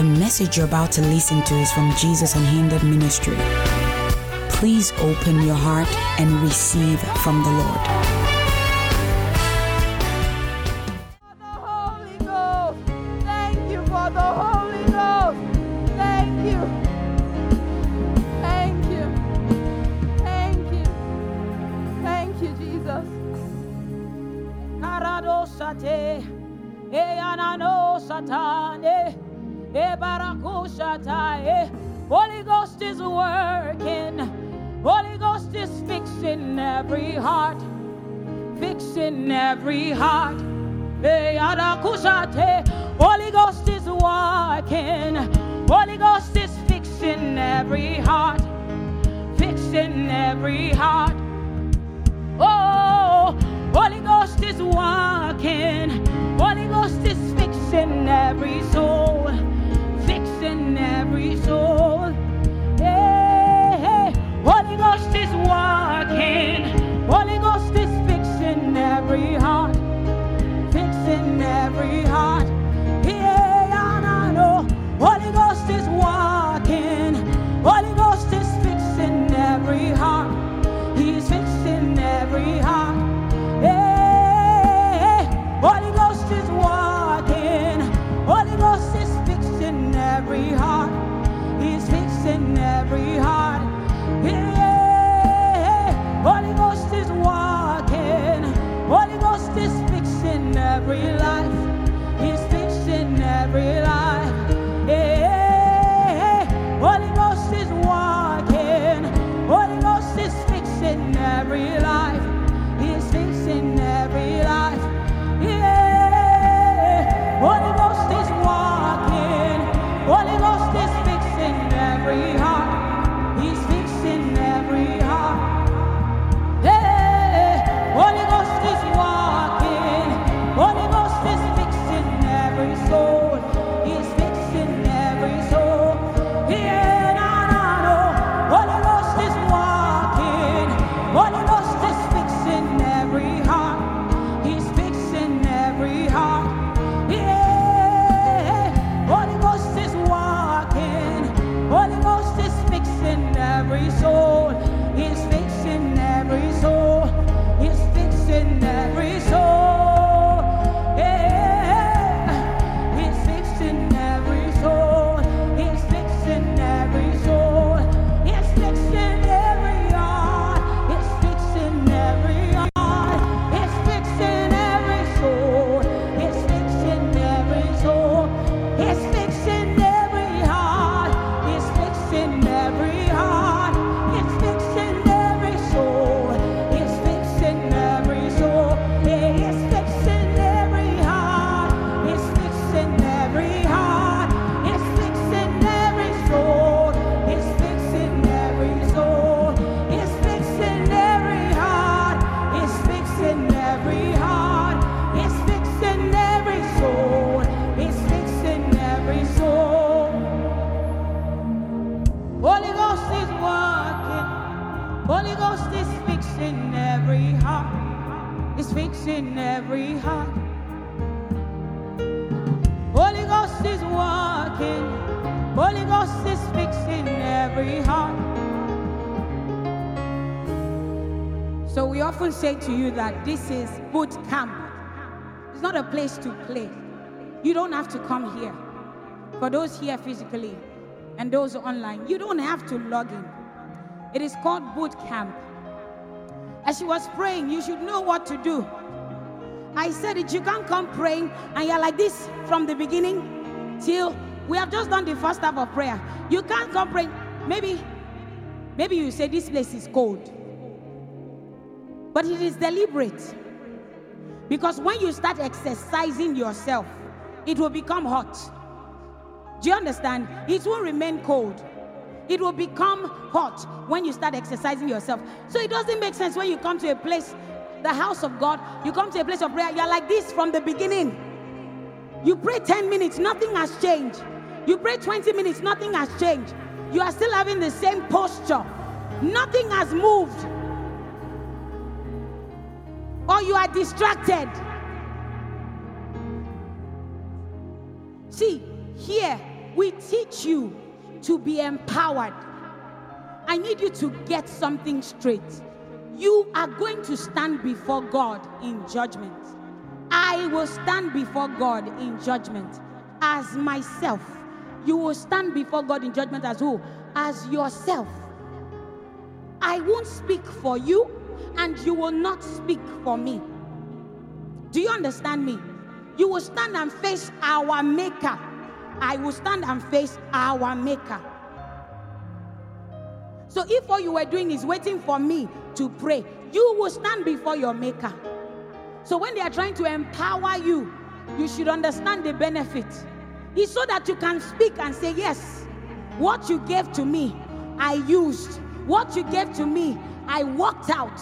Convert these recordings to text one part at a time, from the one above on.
The message you're about to listen to is from Jesus Unhindered Ministry. Please open your heart and receive from the Lord. Fixing every heart. Holy Ghost is working. Holy Ghost is fixing every heart. Fixing every heart. Oh, Holy Ghost is working. Holy Ghost is fixing every soul. Fixing every soul. Every heart. Often say to you that this is boot camp. It's not a place to play. You don't have to come here. For those here physically and those online, you don't have to log in. It is called boot camp. As she was praying, you should know what to do. I said it, you can't come praying and you're like this from the beginning till we have just done the first half of prayer. You can't come praying. Maybe, maybe you say this place is cold. But it is deliberate. Because when you start exercising yourself, it will become hot. Do you understand? It won't remain cold. It will become hot when you start exercising yourself. So it doesn't make sense when you come to a place, the house of God, you come to a place of prayer, you're like this from the beginning. You pray 10 minutes, nothing has changed. You pray 20 minutes, nothing has changed. You are still having the same posture. Nothing has moved. Or you are distracted. See, here we teach you to be empowered. I need you to get something straight. You are going to stand before God in judgment. I will stand before God in judgment as myself. You will stand before God in judgment as who? As yourself. I won't speak for you, and you will not speak for me. Do you understand me? You will stand and face our Maker. I will stand and face our Maker. So if all you were doing is waiting for me to pray, you will stand before your Maker. So when they are trying to empower you, you should understand the benefit. It's so that you can speak and say, Yes, what you gave to me, I used. What you gave to me, I walked out.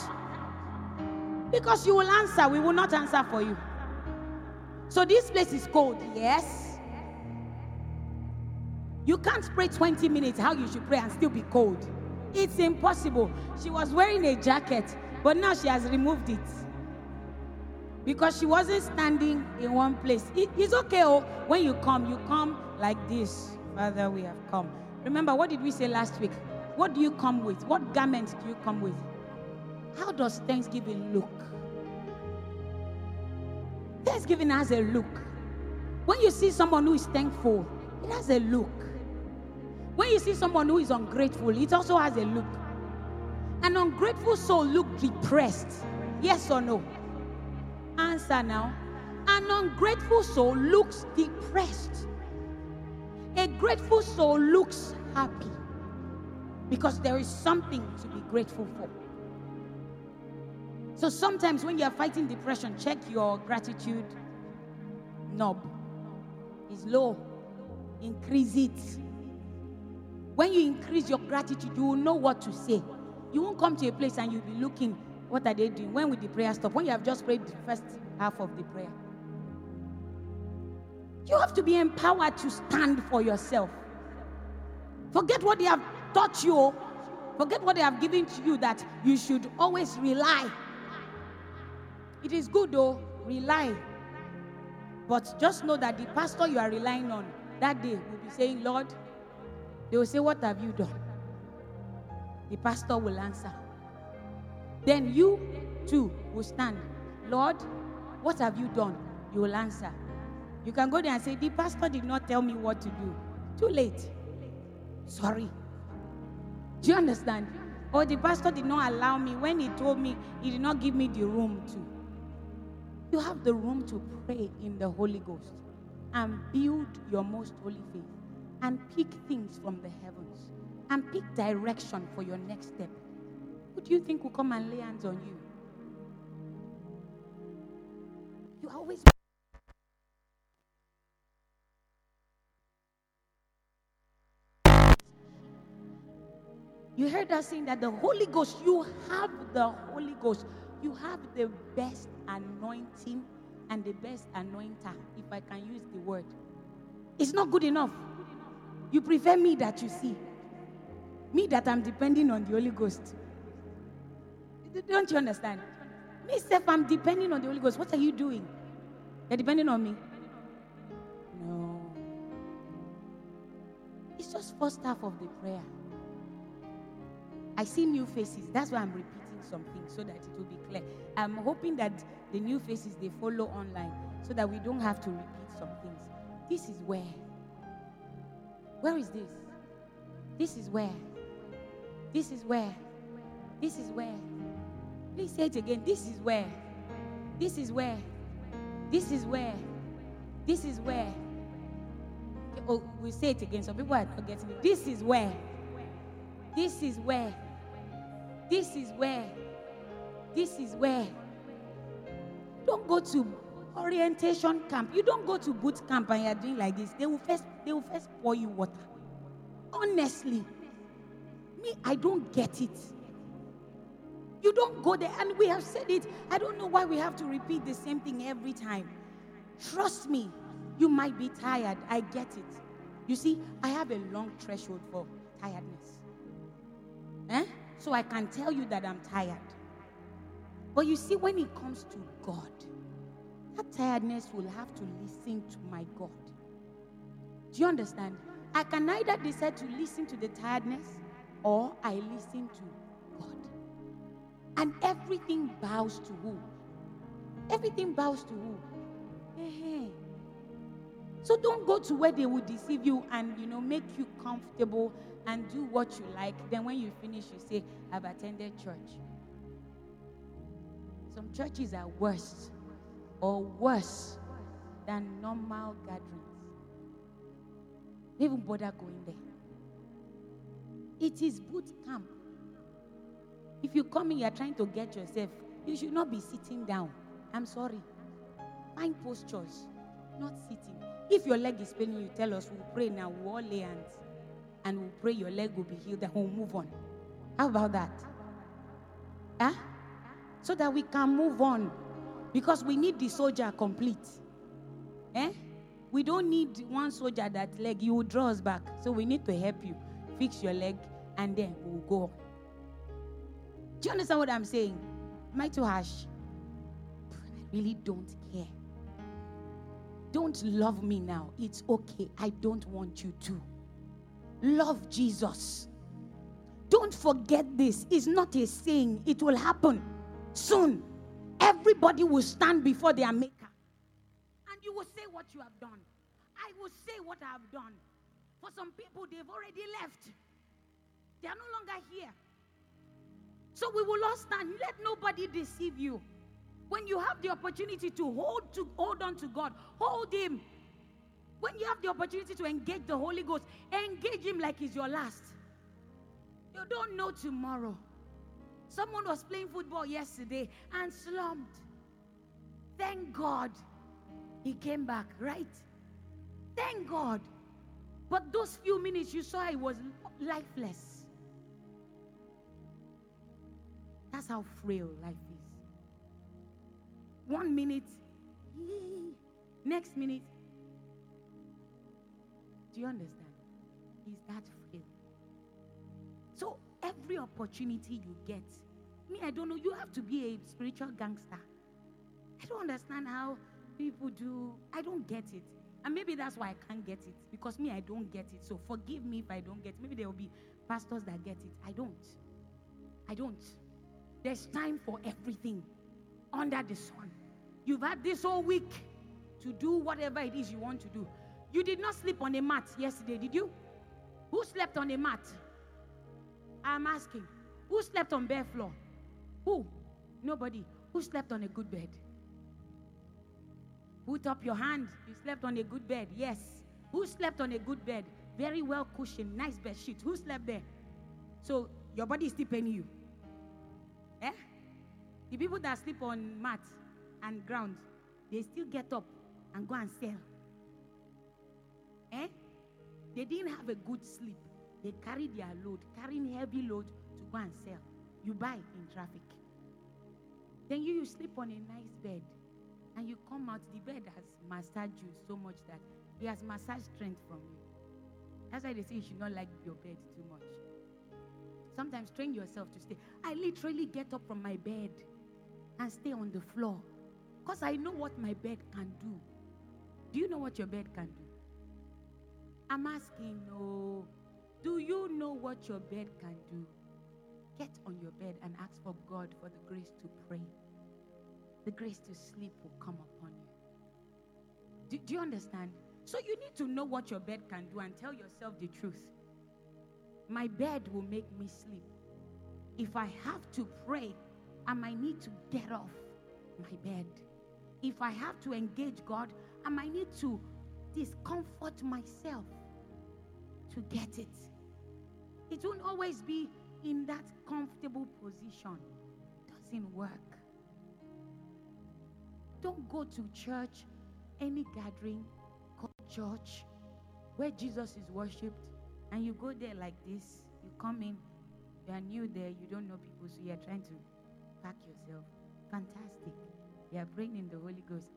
Because you will answer, we will not answer for you. So this place is cold, yes. You can't pray 20 minutes how you should pray and still be cold. It's impossible. She was wearing a jacket, but now she has removed it because she wasn't standing in one place. It, it's okay oh, when you come, you come like this. Father, we have come. Remember, what did we say last week? What do you come with? What garments do you come with? How does Thanksgiving look? Thanksgiving has a look. When you see someone who is thankful, it has a look. When you see someone who is ungrateful, it also has a look. An ungrateful soul look depressed. Yes or no? Answer now. An ungrateful soul looks depressed. A grateful soul looks happy because there is something to be grateful for. So sometimes when you're fighting depression, check your gratitude knob. It's low. Increase it. When you increase your gratitude, you will know what to say. You won't come to a place and you'll be looking what are they doing? When will the prayer stop? When you have just prayed the first half of the prayer. You have to be empowered to stand for yourself. Forget what they have taught you. Forget what they have given to you that you should always rely. It is good though, rely. But just know that the pastor you are relying on that day will be saying, Lord, they will say, What have you done? The pastor will answer. Then you too will stand. Lord, what have you done? You will answer. You can go there and say, The pastor did not tell me what to do. Too late. Sorry. Do you understand? Or the pastor did not allow me. When he told me, he did not give me the room to. You have the room to pray in the Holy Ghost and build your most holy faith and pick things from the heavens and pick direction for your next step. Who do you think will come and lay hands on you? You always. You heard us saying that the Holy Ghost, you have the Holy Ghost. You have the best anointing and the best anointer, if I can use the word. It's not good enough. You prefer me that you see. Me that I'm depending on the Holy Ghost. Don't you understand? Me, self, I'm depending on the Holy Ghost. What are you doing? You're depending on me? No. It's just first half of the prayer. I see new faces. That's why I'm repeating something so that it will be clear. I'm hoping that the new faces they follow online so that we don't have to repeat some things. This is where. Where is this? This is where. This is where. This is where. Please say it again. This is where. This is where. This is where. This is where. Oh, we say it again. Some people are not getting it. This is where. This is where. This is where. This is where. Don't go to orientation camp. You don't go to boot camp and you're doing like this. They will first, they will first pour you water. Honestly, me, I don't get it. You don't go there. And we have said it. I don't know why we have to repeat the same thing every time. Trust me, you might be tired. I get it. You see, I have a long threshold for tiredness. Eh? So I can tell you that I'm tired. But you see, when it comes to God, that tiredness will have to listen to my God. Do you understand? I can either decide to listen to the tiredness or I listen to God. And everything bows to who? Everything bows to who? Hey, So don't go to where they will deceive you and you know make you comfortable and do what you like. Then when you finish, you say, I've attended church. Some churches are worse or worse than normal gatherings. They even bother going there. It is boot camp. If you come in, you're trying to get yourself, you should not be sitting down. I'm sorry. Find postures, not sitting. If your leg is paining you, tell us, we'll pray now, we'll all lay hands. And we'll pray your leg will be healed and we'll move on. How about that? Huh? So that we can move on. Because we need the soldier complete. Eh? We don't need one soldier that leg, you will draw us back. So we need to help you fix your leg and then we'll go. Do you understand what I'm saying? Am I too harsh? I really don't care. Don't love me now. It's okay. I don't want you to. Love Jesus. Don't forget this. It's not a saying, it will happen soon. Everybody will stand before their maker. And you will say what you have done. I will say what I have done. For some people, they've already left. They are no longer here. So we will all stand. Let nobody deceive you. When you have the opportunity to hold to hold on to God, hold him. When you have the opportunity to engage the Holy Ghost, engage him like he's your last. You don't know tomorrow. Someone was playing football yesterday and slumped. Thank God he came back, right? Thank God. But those few minutes you saw, he was lifeless. That's how frail life is. One minute, next minute. Do you understand? He's that frail. So every opportunity you get, me, I don't know, you have to be a spiritual gangster. I don't understand how people do, I don't get it. And maybe that's why I can't get it. Because me, I don't get it. So forgive me if I don't get it. Maybe there will be pastors that get it. I don't. I don't. There's time for everything under the sun. You've had this whole week to do whatever it is you want to do. You did not sleep on a mat yesterday, did you? Who slept on a mat? I'm asking. Who slept on bare floor? Who? Nobody. Who slept on a good bed? Put up your hand. You slept on a good bed. Yes. Who slept on a good bed? Very well cushioned, nice bed sheet. Who slept there? So your body is still you. Eh? The people that sleep on mat and ground, they still get up and go and sell. Eh? They didn't have a good sleep. They carried their load, carrying heavy load to go and sell. You buy in traffic. Then you, you sleep on a nice bed and you come out, the bed has massaged you so much that he has massaged strength from you. That's why they say you should not like your bed too much. Sometimes train yourself to stay. I literally get up from my bed and stay on the floor because I know what my bed can do. Do you know what your bed can do? I'm asking, no. Do you know what your bed can do? Get on your bed and ask for God for the grace to pray. The grace to sleep will come upon you. Do, do you understand? So you need to know what your bed can do and tell yourself the truth. My bed will make me sleep. If I have to pray, I might need to get off my bed. If I have to engage God, I might need to discomfort myself to get it. It won't always be in that comfortable position. Doesn't work. Don't go to church, any gathering called church, where Jesus is worshipped, and you go there like this. You come in, you are new there, you don't know people, so you are trying to pack yourself. Fantastic. You are praying in the Holy Ghost.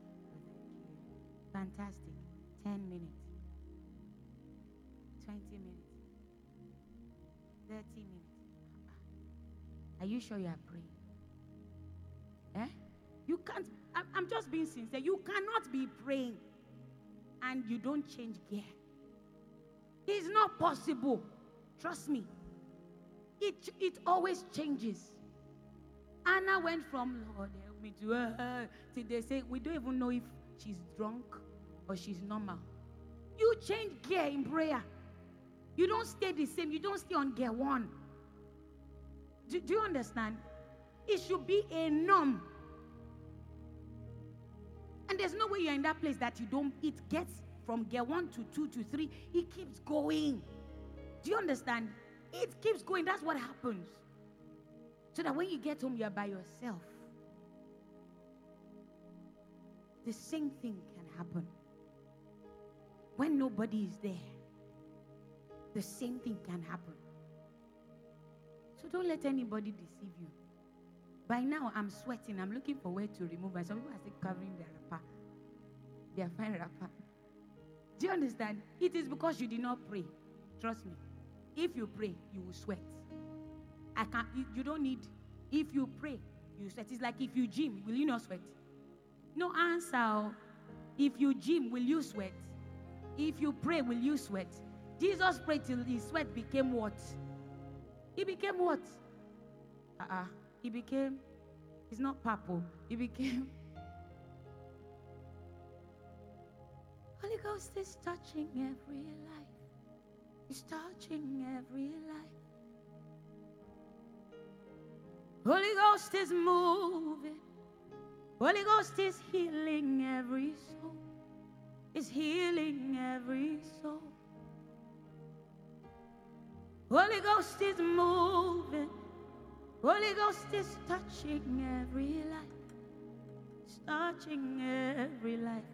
Fantastic. 10 minutes. 20 minutes, 30 minutes. Are you sure you are praying? Eh? You can't, I'm just being sincere. You cannot be praying and you don't change gear. It's not possible. Trust me. It, it always changes. Anna went from, Lord, help me to, uh, till they say, we don't even know if she's drunk or she's normal. You change gear in prayer. You don't stay the same. You don't stay on gear one. Do, do you understand? It should be a norm. And there's no way you're in that place that you don't, it gets from gear one to two to three. It keeps going. Do you understand? It keeps going. That's what happens. So that when you get home, you're by yourself. The same thing can happen. When nobody is there, the same thing can happen. So don't let anybody deceive you. By now, I'm sweating. I'm looking for where to remove it. Some people are still covering their wrapper. Their fine wrapper. Do you understand? It is because you did not pray. Trust me. If you pray, you will sweat. I can't, you, you don't need, if you pray, you sweat. It's like if you gym, will you not sweat? No answer. Oh. If you gym, will you sweat? If you pray, will you sweat? Jesus prayed till his sweat became what? He became what? Uh-uh. He became, it's not purple. He became Holy Ghost is touching every life. He's touching every life. Holy Ghost is moving. Holy Ghost is healing every soul. Is healing every soul. Holy Ghost is moving. Holy Ghost is touching every life. It's touching every life.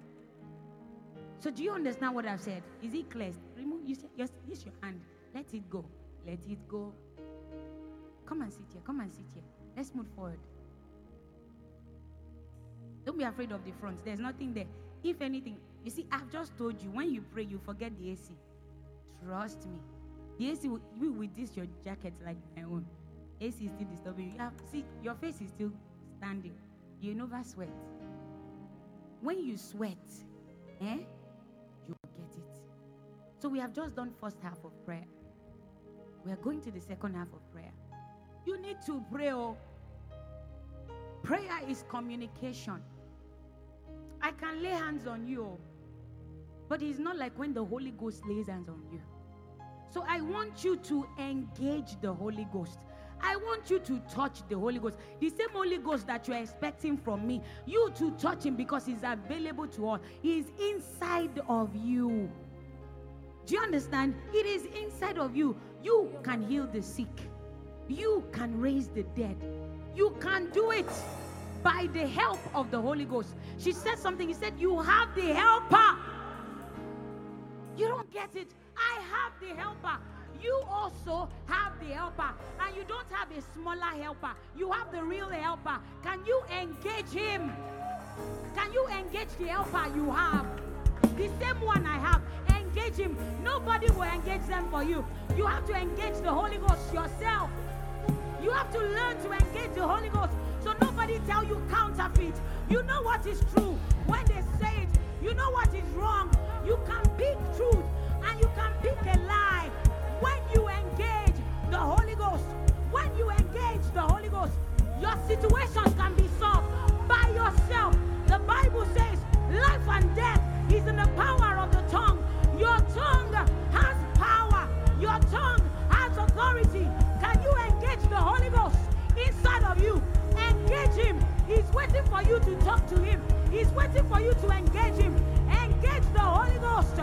So do you understand what I've said? Is it clear? Remove you yes, use your hand. Let it go. Let it go. Come and sit here. Come and sit here. Let's move forward. Don't be afraid of the front. There's nothing there. If anything, you see, I've just told you when you pray, you forget the AC. Trust me. AC, you with this your jacket like my own. AC is still disturbing you. Have, see, your face is still standing. You never sweat. When you sweat, eh? You get it. So we have just done first half of prayer. We are going to the second half of prayer. You need to pray. Oh. Prayer is communication. I can lay hands on you, oh. but it's not like when the Holy Ghost lays hands on you. So I want you to engage the Holy Ghost. I want you to touch the Holy Ghost. The same Holy Ghost that you are expecting from me, you to touch him because he's available to all. He's inside of you. Do you understand? It is inside of you. You can heal the sick, you can raise the dead. You can do it by the help of the Holy Ghost. She said something. He said, You have the helper. You don't get it. I have the helper. You also have the helper. And you don't have a smaller helper. You have the real helper. Can you engage him? Can you engage the helper you have? The same one I have engage him. Nobody will engage them for you. You have to engage the Holy Ghost yourself. You have to learn to engage the Holy Ghost. So nobody tell you counterfeit. You know what is true. When they say it, you know what is wrong. You can pick truth and you can pick a lie. When you engage the Holy Ghost, when you engage the Holy Ghost, your situations can be solved by yourself. The Bible says life and death is in the power of the tongue. Your tongue has power. Your tongue has authority. Can you engage the Holy Ghost inside of you? Engage him. He's waiting for you to talk to him. He's waiting for you to engage him. Engage the Holy Ghost.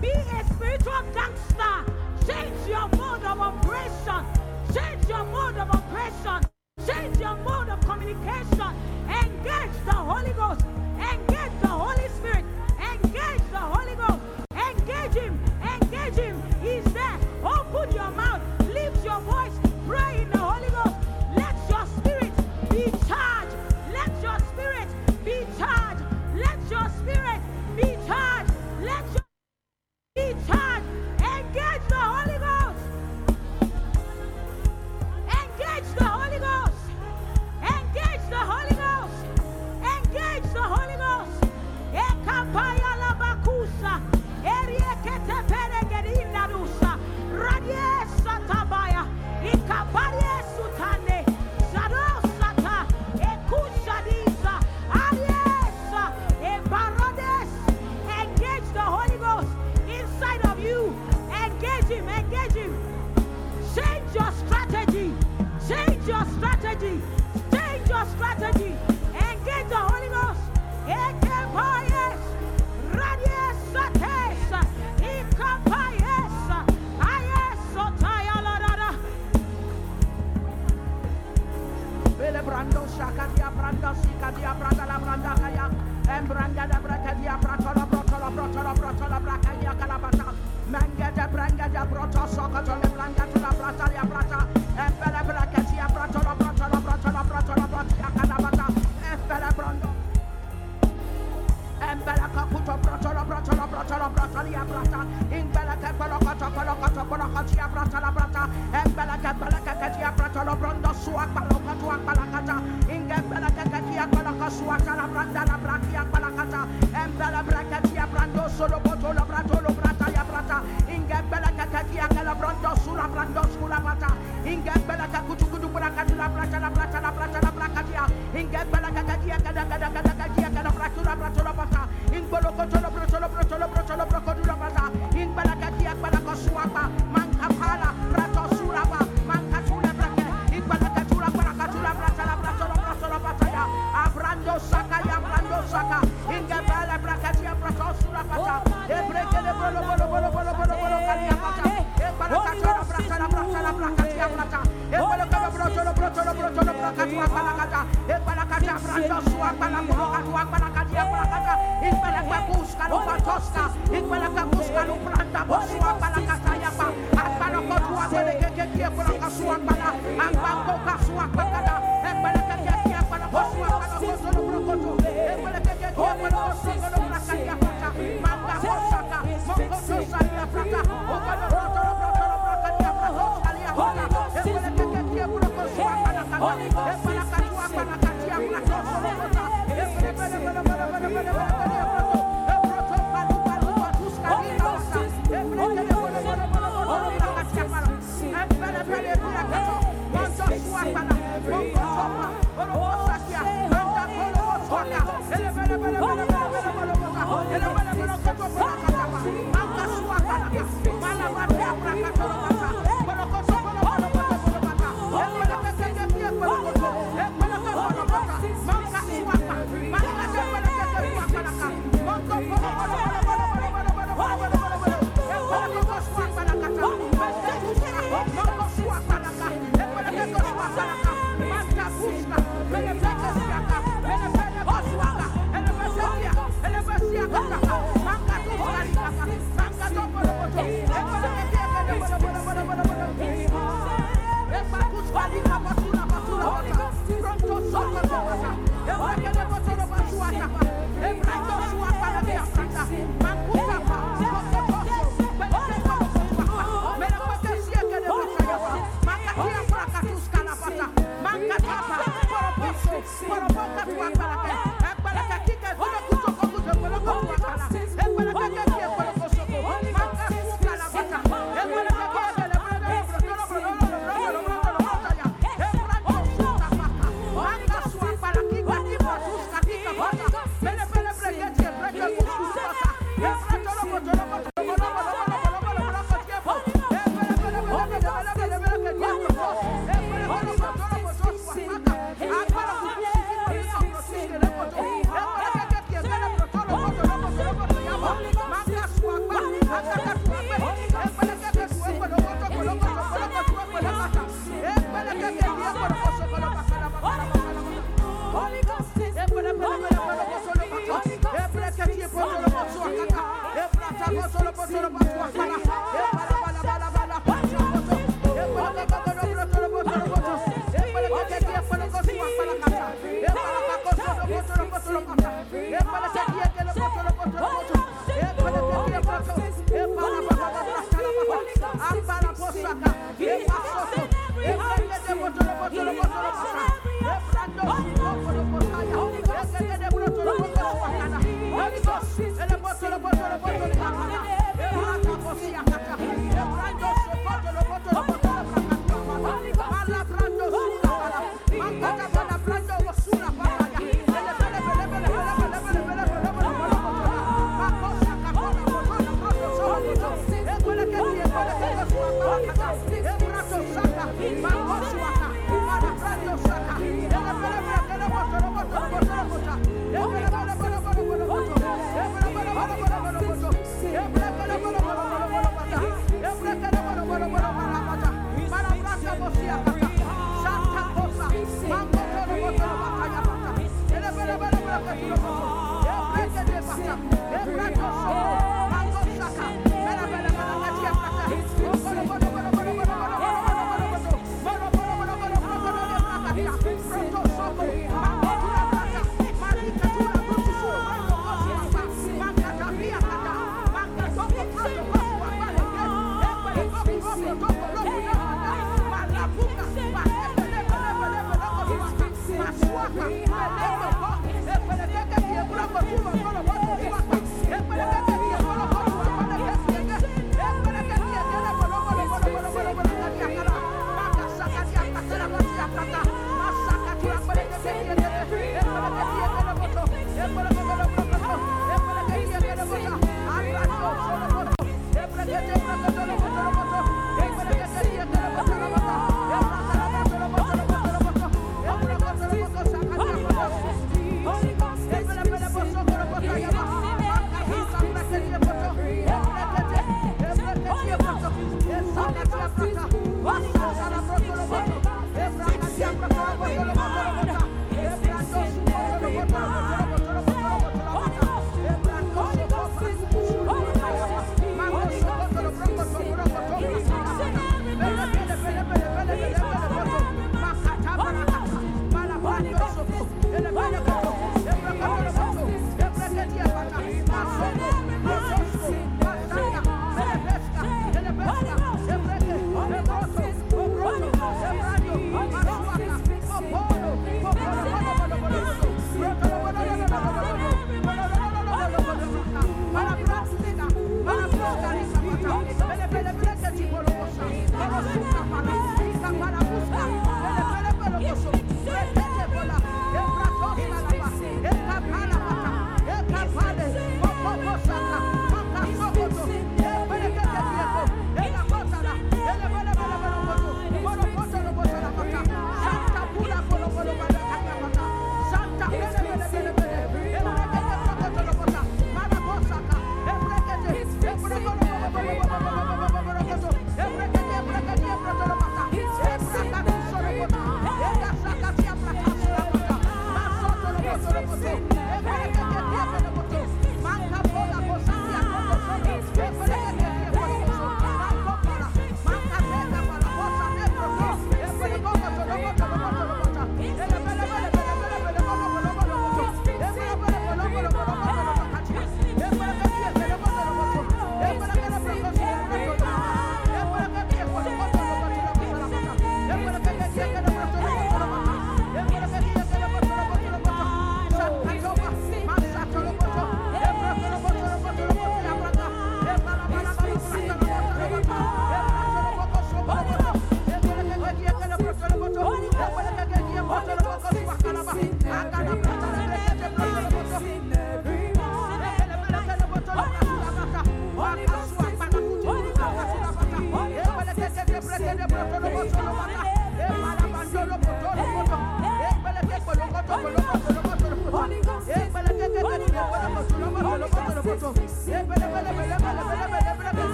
Be a spiritual gangster. Change your mode of operation. Change your mode of operation. Change your mode of communication. Engage the Holy Ghost. Engage the Holy Spirit. Engage the Holy Ghost. Engage him. Embrangada Bracadia Bratola Brotola Brotola Brotola Bracadia Calabata Mangada Brangada Broto Socotola Brangatula Bratalia Brata Embella Bracatia Bratola Brotola Brotola Brotola Bratia Calabata Embella Brando Embella Caputo Brotola Brotola Brotola Bratalia Brata Imbella Capolo Coto Colo Coto Colo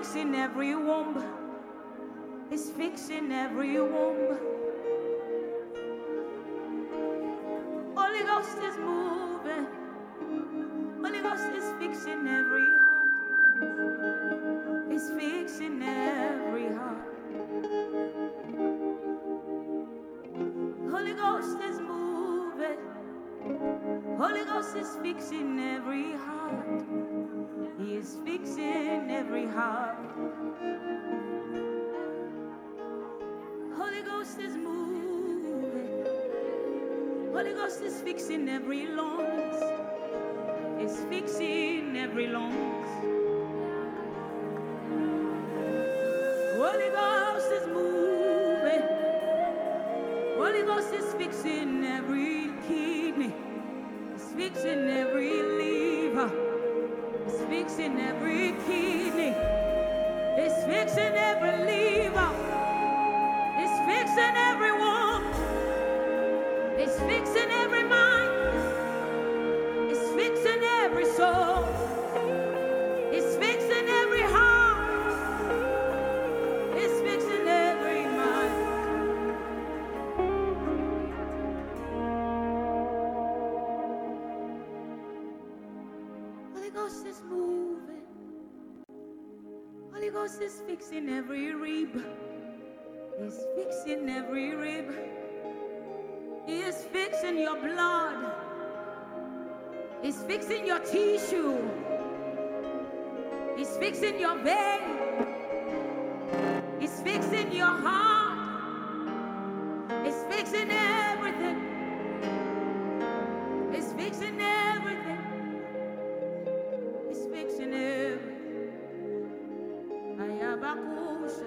fixing every womb. It's fixing every womb. Holy Ghost is moving. Holy Ghost is fixing every heart. It's fixing every heart. Holy Ghost is moving. Holy Ghost is fixing every heart. He is fixing heart. Holy Ghost is moving. Holy Ghost is fixing every lungs. Is fixing every lungs. Holy Ghost is moving. Holy Ghost is fixing every kidney. Is fixing every liver. It's fixing every key. It's fixing every lever. It's fixing fixing every rib. He's fixing every rib. He is fixing your blood. He's fixing your tissue. He's fixing your veins.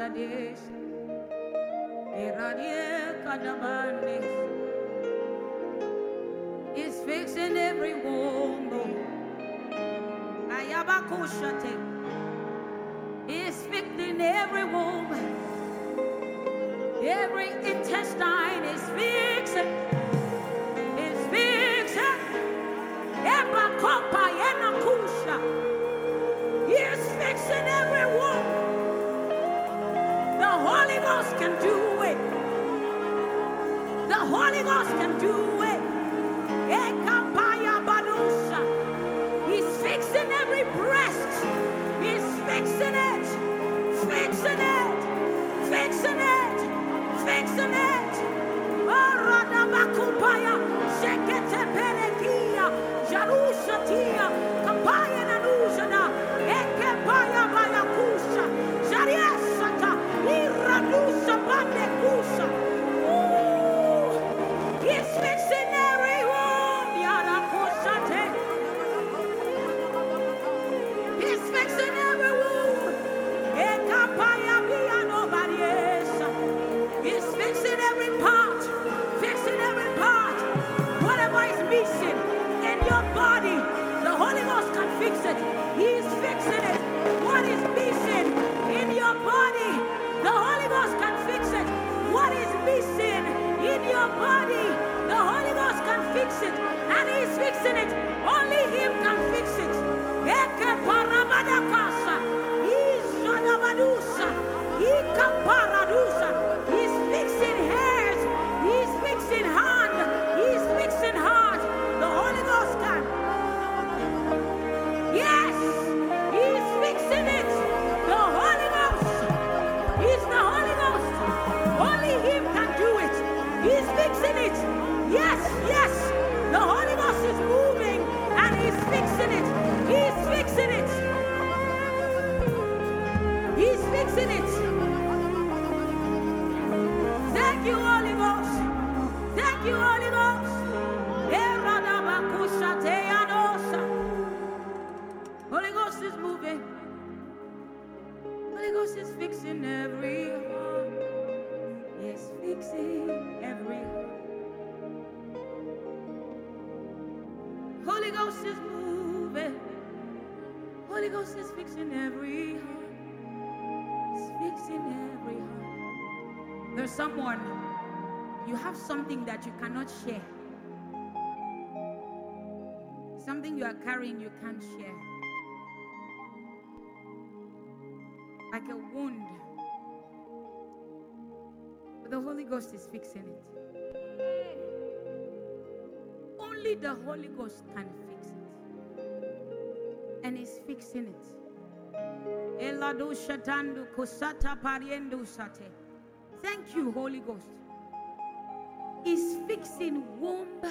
Kadades, Irradie Kadabanes, is fixing every woman. Oh. Ayabakushate. Are carrying you can't share. Like a wound. But the Holy Ghost is fixing it. Only the Holy Ghost can fix it. And He's fixing it. Thank you, Holy Ghost. He's fixing womb.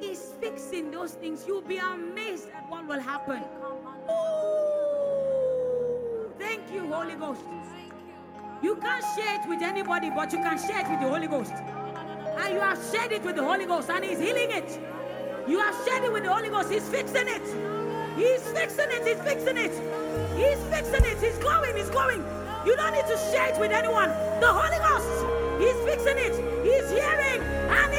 He's fixing those things. You'll be amazed at what will happen. Ooh, thank you, Holy Ghost. You can't share it with anybody, but you can share it with the Holy Ghost. And you have shared it with the Holy Ghost, and He's healing it. You have shared it with the Holy Ghost, He's fixing it. He's fixing it, He's fixing it. He's fixing it, He's going, He's going. You don't need to share it with anyone. The Holy Ghost, He's fixing it. He's hearing, and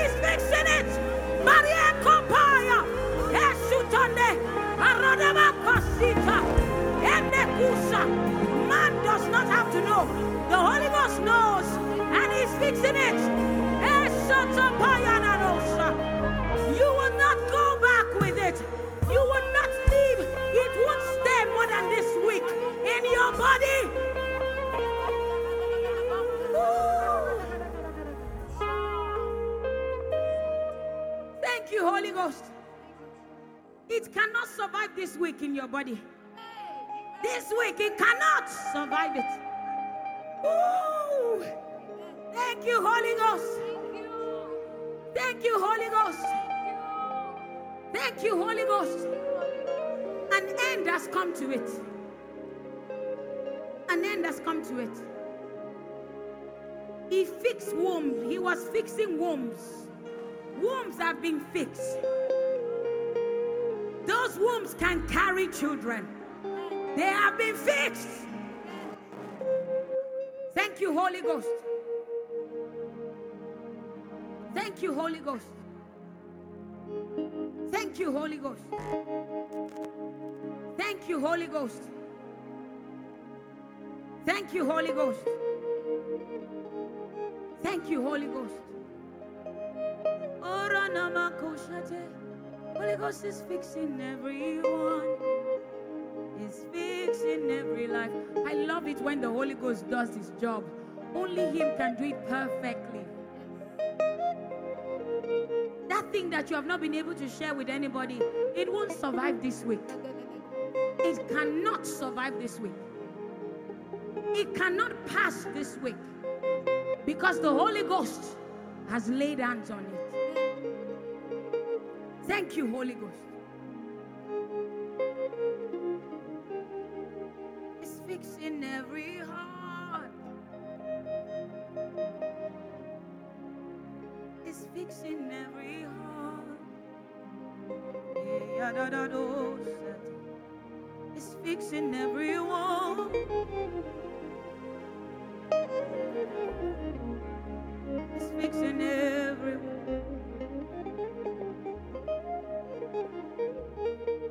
The Holy Ghost knows, and He's fixing it. You will not go back with it. You will not leave. It won't stay more than this week in your body. Thank you, Holy Ghost. It cannot survive this week in your body. This week, it cannot survive it. Thank you, Holy Ghost. Thank you, Holy Ghost. Thank you, Holy Ghost. An end has come to it. An end has come to it. He fixed wombs. He was fixing wombs. Wombs have been fixed. Those wombs can carry children. They have been fixed. Thank you, Holy Ghost. Thank you, Holy Ghost. Thank you, Holy Ghost. Thank you, Holy Ghost. Thank you, Holy Ghost. Thank you, Holy Ghost. Holy Ghost is fixing everyone. He's fixing every life. I love it when the Holy Ghost does his job. Only Him can do it perfectly. That thing that you have not been able to share with anybody, it won't survive this week. It cannot survive this week. It cannot pass this week because the Holy Ghost has laid hands on it. Thank you, Holy Ghost. It's fixing every heart. It's fixing every heart. Yeah, da, da, do, sa. It's fixing everyone. It's fixing everyone.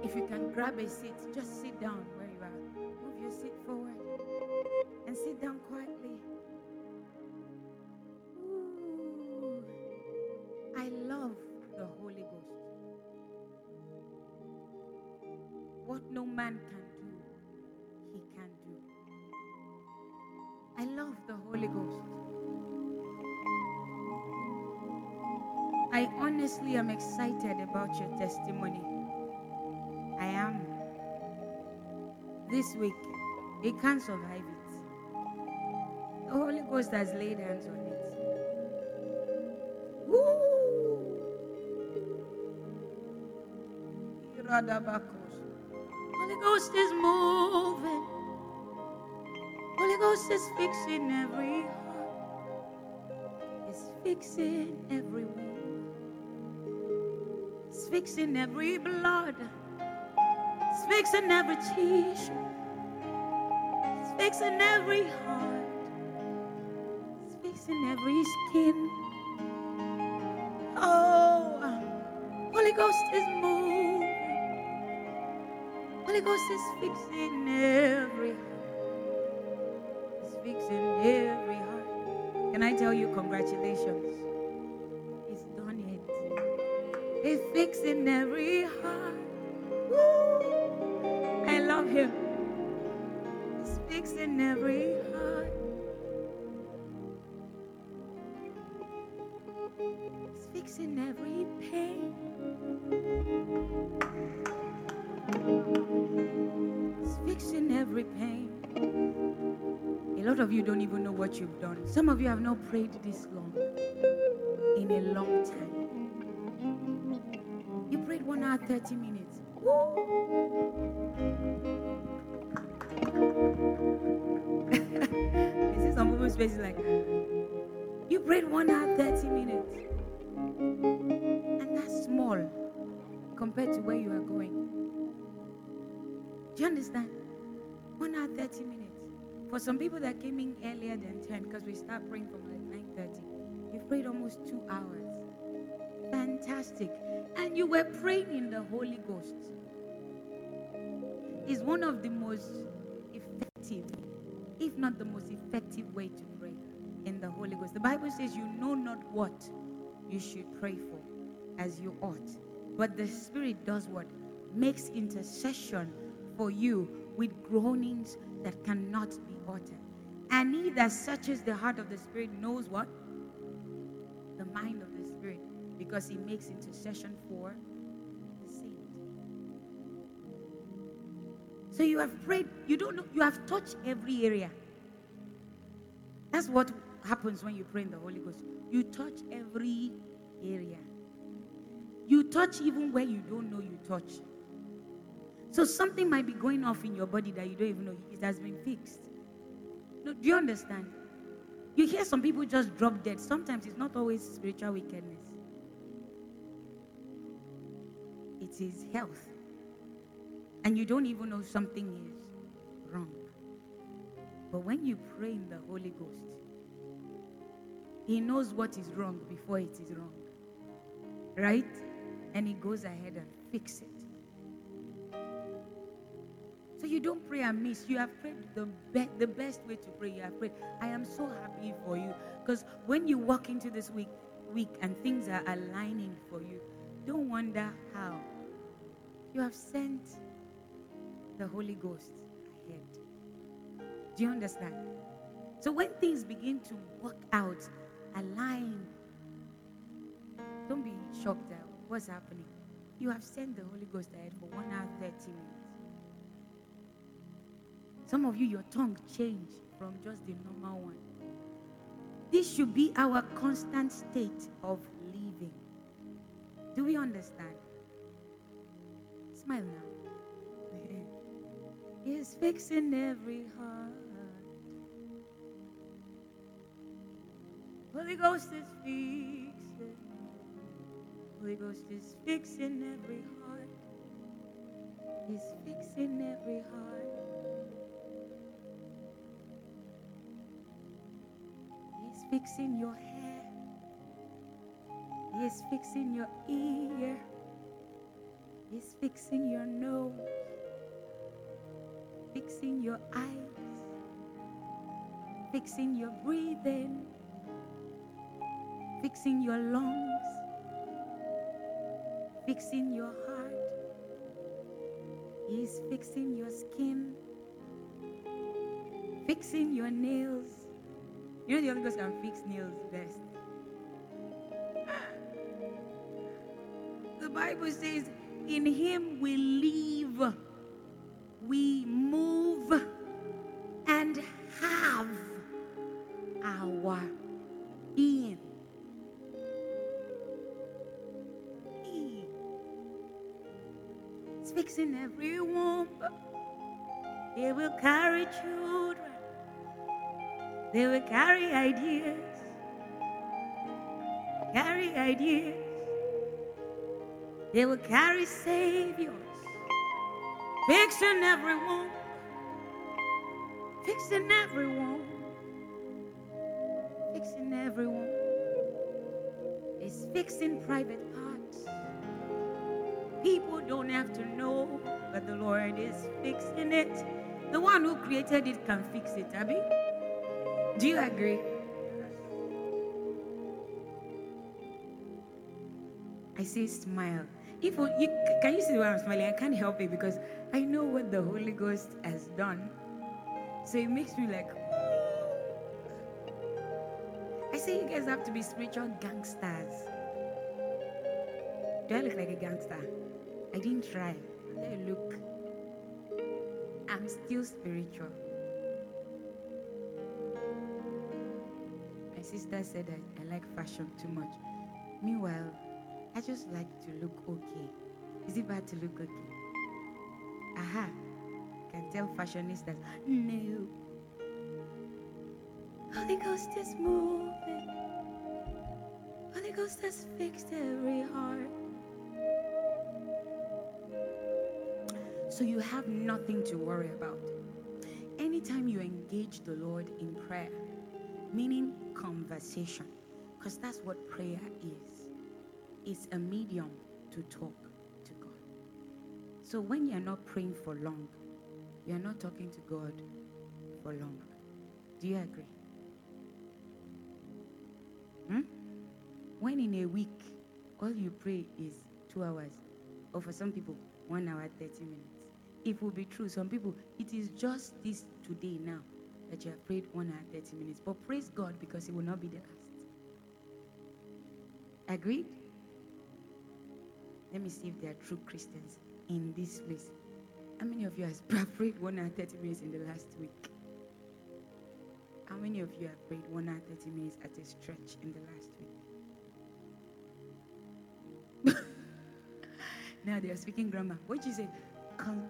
If you can grab a seat, just sit down sit down quietly. Ooh, I love the Holy Ghost. What no man can do, he can do. I love the Holy Ghost. I honestly am excited about your testimony. I am. This week, he can't survive it. Ghost has laid hands on it. Woo! Holy Ghost is moving. Holy Ghost is fixing every heart. It's fixing every wound. It's fixing every blood. It's fixing every tissue. It's fixing every heart. Every skin. Oh, Holy Ghost is moving. Holy Ghost is fixing every heart. He's fixing every heart. Can I tell you congratulations? He's done it. He's fixing every heart. Woo! I love him. He's fixing every heart. Fixing every pain. He's fixing every pain. A lot of you don't even know what you've done. Some of you have not prayed this long in a long time. You prayed one hour, 30 minutes. you see some people's faces like, you prayed one hour, 30 minutes. Compared to where you are going. Do you understand? One hour, 30 minutes. For some people that came in earlier than 10, because we start praying from like 9.30, you've prayed almost two hours. Fantastic. And you were praying in the Holy Ghost. Is one of the most effective, if not the most effective way to pray in the Holy Ghost. The Bible says you know not what you should pray for as you ought. But the Spirit does what? Makes intercession for you with groanings that cannot be uttered. And he that searches the heart of the Spirit knows what? The mind of the Spirit. Because he makes intercession for the saint. So you have prayed, you don't know, you have touched every area. That's what happens when you pray in the Holy Ghost. You touch every area. You touch even where you don't know you touch. So something might be going off in your body that you don't even know it has been fixed. No, do you understand? You hear some people just drop dead. Sometimes it's not always spiritual wickedness. It is health. And you don't even know something is wrong. But when you pray in the Holy Ghost, He knows what is wrong before it is wrong. Right? And He goes ahead and fix it. So you don't pray amiss. You have prayed the, be- the best way to pray. You have prayed. I am so happy for you. Because when you walk into this week, week and things are aligning for you, don't wonder how. You have sent the Holy Ghost ahead. Do you understand? So when things begin to work out, align, don't be shocked what's happening. You have sent the Holy Ghost ahead for one hour, 30 minutes. Some of you, your tongue changed from just the normal one. This should be our constant state of living. Do we understand? Smile now. He's fixing every heart. Holy Ghost is fixing. Holy Ghost is fixing every heart. He's fixing every heart. He's fixing your hair. He's fixing your ear. He's fixing your nose. Fixing your eyes. Fixing your breathing. Fixing your lungs. Fixing your heart. He's fixing your skin. Fixing your nails. You know the Holy Ghost can fix nails best. The Bible says, in him we live, we move, is fixing every womb. He will carry children. They will carry ideas. Carry ideas. They will carry saviors. Fixing every womb. Fixing every womb. fixing everyone. He's fixing private parts. Don't have to know, but the Lord is fixing it. The one who created it can fix it, Abby. Do you agree? I say smile. If you can you see why I'm smiling? I can't help it because I know what the Holy Ghost has done. So it makes me like I say you guys have to be spiritual gangsters. Do I look like a gangster? I didn't try. Look. I'm still spiritual. My sister said I, I like fashion too much. Meanwhile, I just like to look okay. Is it bad to look okay? Aha. Can tell fashionistas. No. Holy Ghost is moving. Holy Ghost has fixed every heart. So you have nothing to worry about. Anytime you engage the Lord in prayer, meaning conversation, because that's what prayer is. It's a medium to talk to God. So when you're not praying for long, you're not talking to God for long. Do you agree? Hmm? When in a week, all you pray is two hours, or for some people, one hour, 30 minutes. It will be true. Some people, it is just this today now that you have prayed one hour, 30 minutes. But praise God because it will not be the last. Agreed? Let me see if there are true Christians in this place. How many of you have prayed one hour 30 minutes in the last week? How many of you have prayed one hour 30 minutes at a stretch in the last week? now they are speaking grammar. What did you say? Con-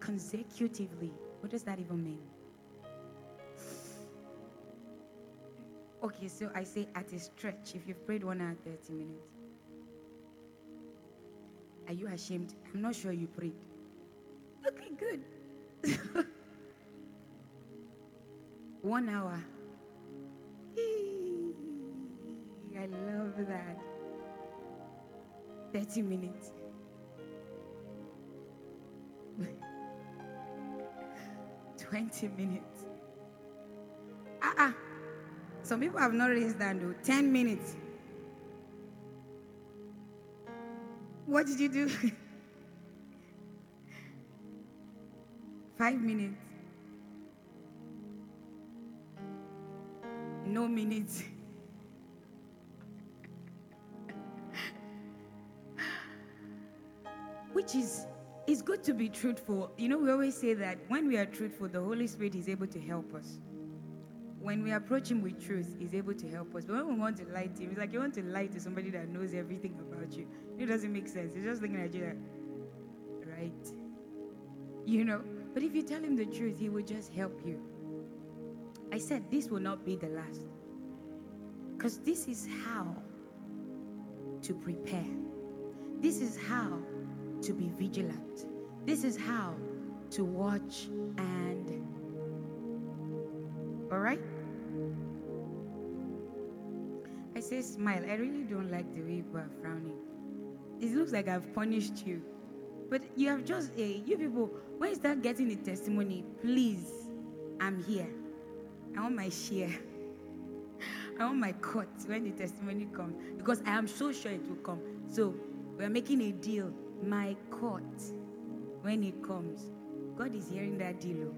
consecutively. What does that even mean? Okay, so I say at a stretch, if you've prayed one hour 30 minutes. Are you ashamed? I'm not sure you prayed. Okay, good. One hour. I love that. 30 minutes. Twenty minutes. Ah ah. Some people have not raised that though. Ten minutes. What did you do? Five minutes. No minutes. Which is it's good to be truthful. You know, we always say that when we are truthful, the Holy Spirit is able to help us. When we approach Him with truth, He's able to help us. But when we want to lie to Him, it's like you want to lie to somebody that knows everything about you. It doesn't make sense. It's just looking at you like, right? You know? But if you tell Him the truth, He will just help you. I said this will not be the last. Because this is how to prepare. This is how to be vigilant. This is how to watch and. All right? I say smile. I really don't like the way you are frowning. It looks like I've punished you. But you have just, uh, you people, when you start getting the testimony, please, I'm here. I want my share. I want my cut when the testimony comes because I am so sure it will come. So we're making a deal. My cut when it comes. God is hearing that deal.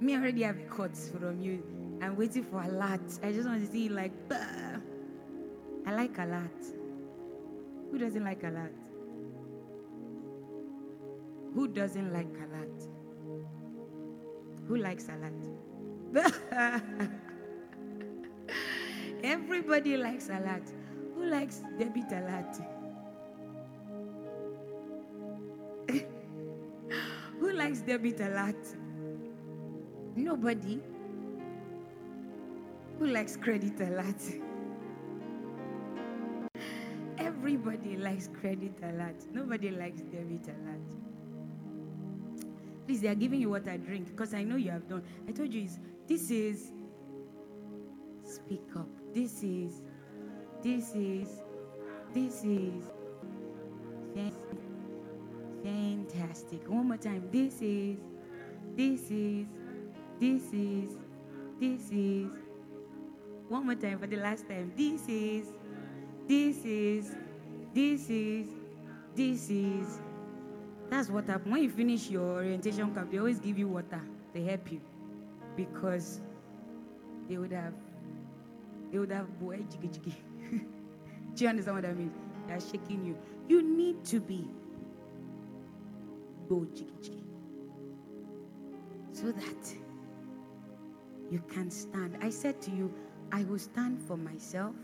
Me already have a cut from you. I'm waiting for a lot. I just want to see like, bah. I like a lot. Who doesn't like a lot? Who doesn't like a lot? Who likes a lot? Everybody likes a lot. Who likes debit a lot? Likes debit a lot? Nobody. Who likes credit a lot? Everybody likes credit a lot. Nobody likes debit a lot. Please, they are giving you what I drink because I know you have done. I told you, this is speak up. This is, this is, this is fantastic. One more time. This is, this is, this is, this is. One more time for the last time. This is, this is, this is, this is. That's what happens. When you finish your orientation camp, they always give you water. They help you. Because they would have, they would have boy jiggy jiggy. Do you understand what I mean? They are shaking you. You need to be jiggy. So that you can stand. I said to you, I will stand for myself.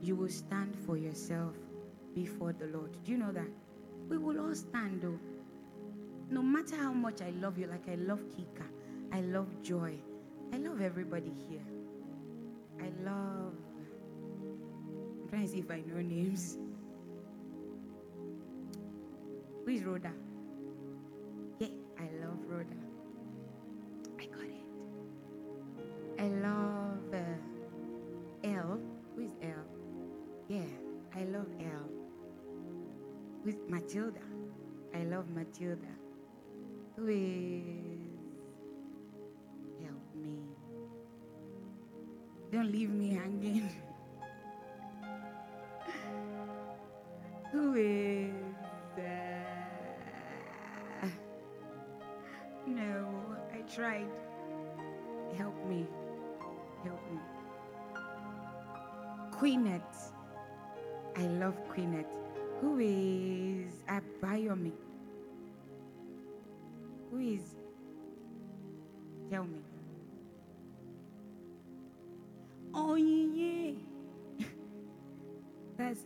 You will stand for yourself before the Lord. Do you know that? We will all stand though. No matter how much I love you, like I love Kika, I love Joy, I love everybody here. I love. I'm trying to see if I know names. Who is Rhoda? Matilda. I love Matilda. Who is. Help me. Don't leave me hanging.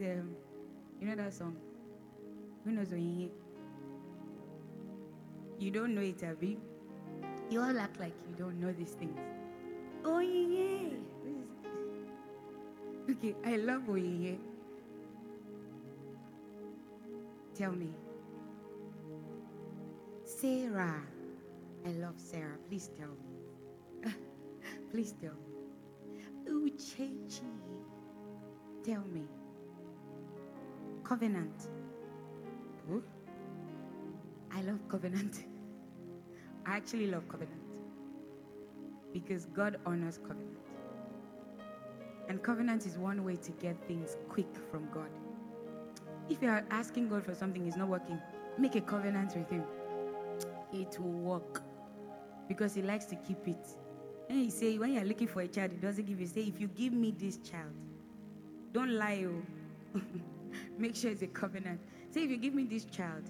Um, you know that song. Who knows Onyinye? You don't know it, Abby. You all act like you don't know these things. Oh yeah. Okay, I love Oyeye. Tell me. Sarah. I love Sarah. Please tell me. Please tell me. Uchechi. Tell me. Covenant. Who? I love covenant. I actually love covenant. Because God honors covenant. And covenant is one way to get things quick from God. If you are asking God for something, is not working, make a covenant with Him. It will work because He likes to keep it. And He say, when you are looking for a child, He doesn't give you. Say, if you give me this child, don't lie. Oh. make sure it's a covenant. Say, if you give me this child,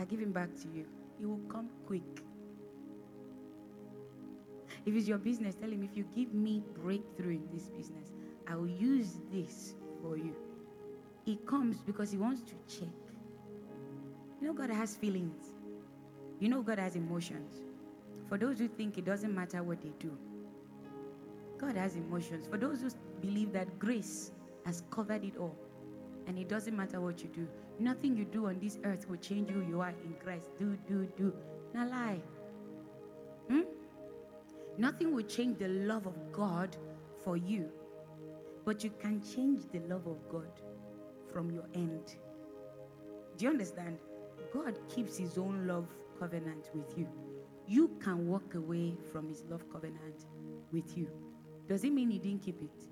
I give him back to you. He will come quick. If it's your business, tell him if you give me breakthrough in this business, I will use this for you. He comes because he wants to check. You know, God has feelings. You know, God has emotions. For those who think it doesn't matter what they do, God has emotions. For those who believe that grace has covered it all and it doesn't matter what you do, nothing you do on this earth will change who you are in Christ. Do, do, do. Not lie. Hmm? Nothing will change the love of God for you, but you can change the love of God from your end. Do you understand? God keeps his own love covenant with you. You can walk away from his love covenant with you. Does it mean he didn't keep it?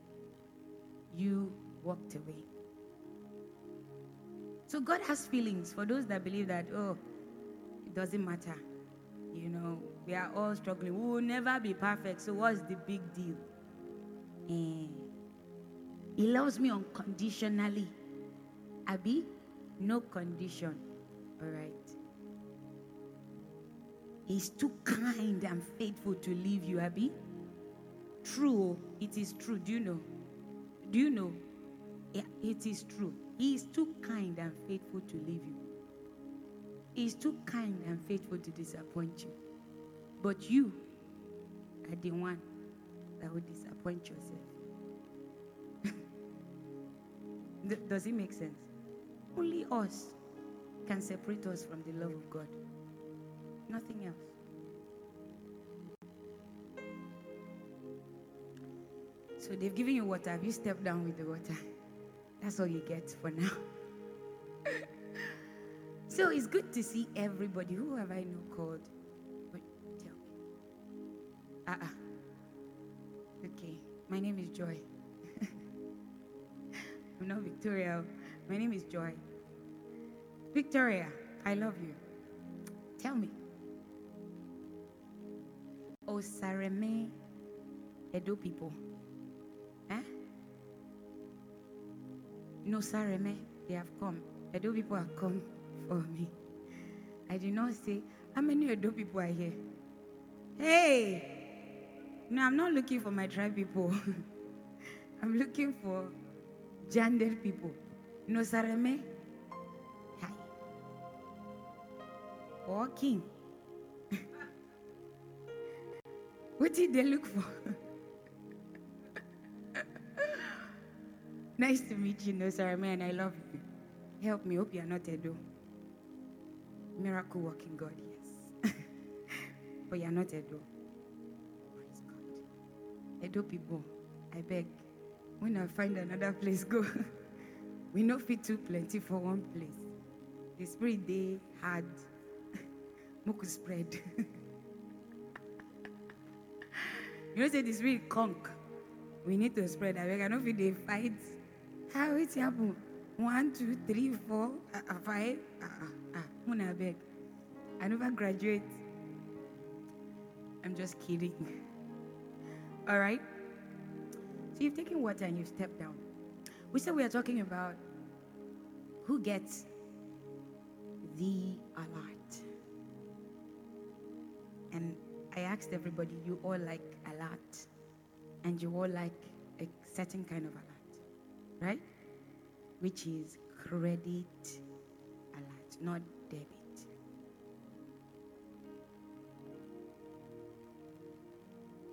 You walked away. So God has feelings for those that believe that, oh, it doesn't matter. You know, we are all struggling. We will never be perfect. So what's the big deal? Eh, he loves me unconditionally. Abby, no condition. All right. He's too kind and faithful to leave you, Abby. True, it is true. Do you know? Do you know? Yeah, it is true. He is too kind and faithful to leave you. He is too kind and faithful to disappoint you. But you are the one that will disappoint yourself. Does it make sense? Only us can separate us from the love of God. Nothing else. So they've given you water. Have you stepped down with the water? That's all you get for now. so it's good to see everybody. Who have I know called? But tell me. Ah, uh-uh. Okay. My name is Joy. I'm not Victoria. My name is Joy. Victoria, I love you. Tell me. Osareme Edo people. Eh? No Sareme, they have come. Edo people have come for me. I did not say, how many Edo people are here? Hey! No, I'm not looking for my tribe people. I'm looking for gendered people. No Sareme? Hi. Walking. what did they look for? nice to meet you, no Sareme, and I love you. Help me. Hope you are not Edo. Miracle working God, yes. but you are not Edo. Praise God. Edo people, I beg. When I find another place, go. we no fit too plenty for one place. The spirit they had moku spread. you know, say the spirit conk. We need to spread. I beg. I know if they fight. How it happen? One, two, three, four, uh, uh, five. Uh, uh, uh. I beg. I never graduate. I'm just kidding. All right. So you've taken water and you've stepped down. We said we are talking about who gets the alert. And I asked everybody, you all like alert, and you all like a certain kind of alert, right? Which is credit alert, not debit.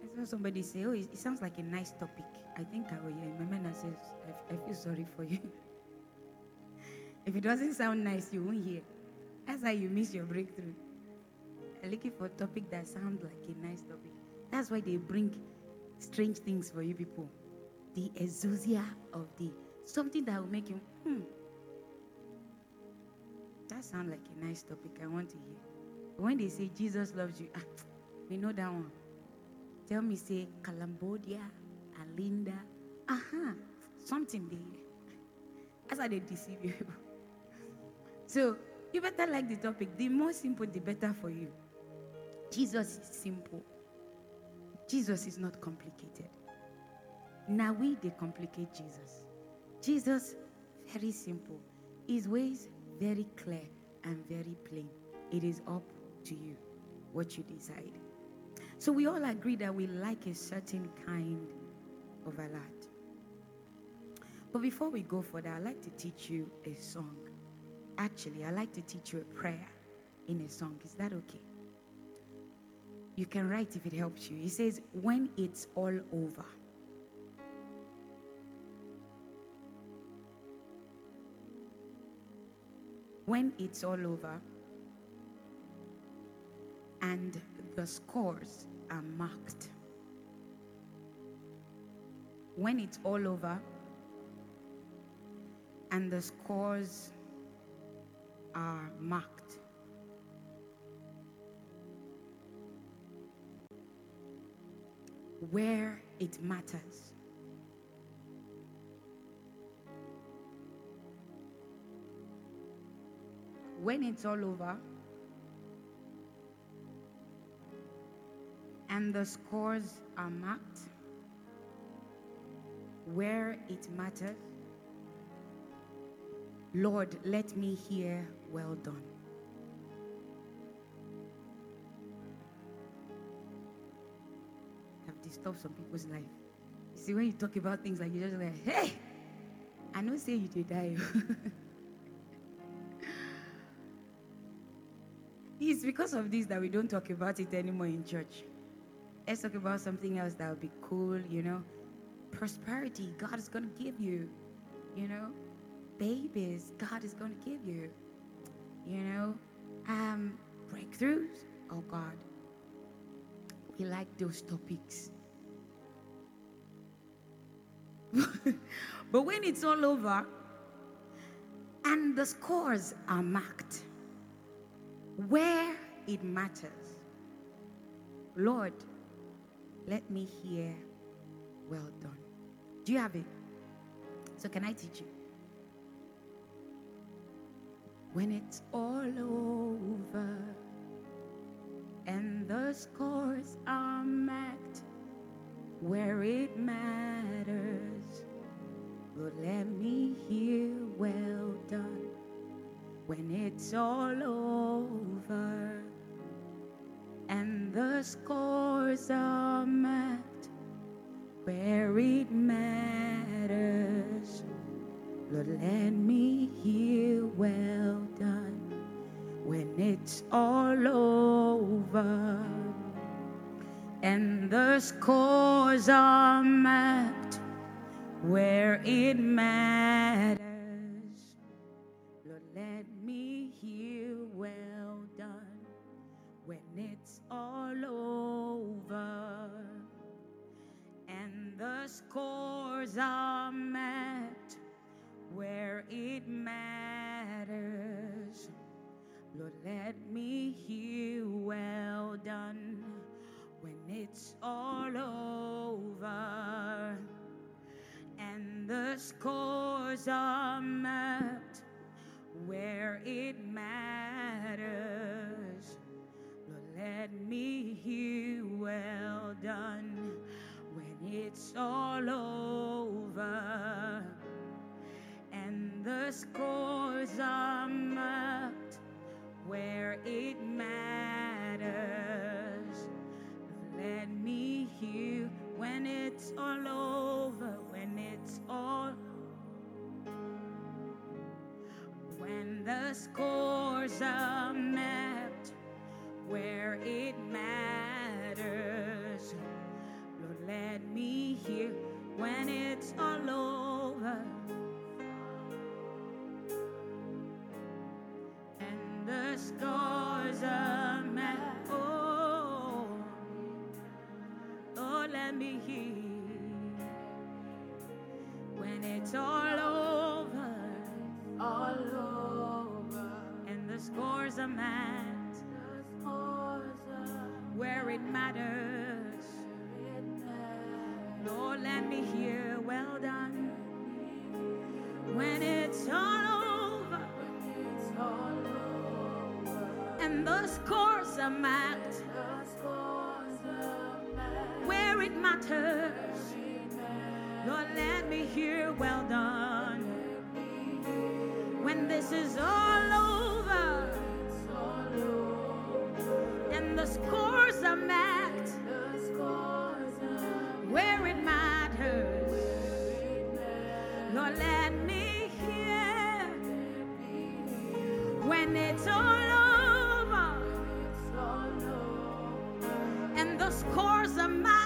I saw somebody say, oh, it, sounds like a nice topic. I think I will hear. My man says, I, I feel sorry for you. if it doesn't sound nice, you won't hear. That's how you miss your breakthrough. I'm looking for a topic that sounds like a nice topic. That's why they bring strange things for you people. The exousia of the something that will make you hmm. That sounds like a nice topic. I want to hear. When they say Jesus loves you, ah, we know that one. Tell me, say Cambodia, Alinda, uh-huh, something there. That's how they deceive you. so you better like the topic. The more simple, the better for you. Jesus is simple. Jesus is not complicated. Now we they complicate Jesus. Jesus, very simple. His ways very clear and very plain. It is up to you what you decide. So we all agree that we like a certain kind of alert. But before we go further, I'd like to teach you a song. Actually, I'd like to teach you a prayer in a song. Is that okay? You can write if it helps you. It says, When it's all over. When it's all over and the scores are marked. When it's all over and the scores are marked. Where it matters. When it's all over, and the scores are marked where it matters. Lord, let me hear well done. Have disturbed some people's life. You see, when you talk about things like you just like, hey, I know say you did die. it's because of this that we don't talk about it anymore in church. Let's talk about something else that would be cool, you know. Prosperity, God is going to give you, you know. Babies, God is going to give you, you know. Um, breakthroughs, oh God. We like those topics. but when it's all over and the scores are marked, where it matters, Lord, let me hear, well done. Do you have it? So, can I teach you? When it's all over and the scores are marked where it matters, Lord, let me hear, well done. When it's all over and the scores are marked where it matters. Lord, let me hear well done when it's all over and the scores are marked where it matters. Over and the scores are met where it matters. Lord, let me hear well done when it's all over and the scores are met where it matters. Let me hear well done when it's all over and the scores are marked where it matters. Let me hear when it's all over, when it's all when the scores are met where it matters. Lord, let me hear when it's all over. And the scores are met. Oh, oh, let me hear when it's all over. All over. And the scores are met where it matters. Lord, let me hear, well done. When it's all over, and the scores are marked, where it matters. Lord, let me hear, well done. When this is all over, the scores are marked. Where it matters. Lord, let me hear. When it's all over. And the scores are marked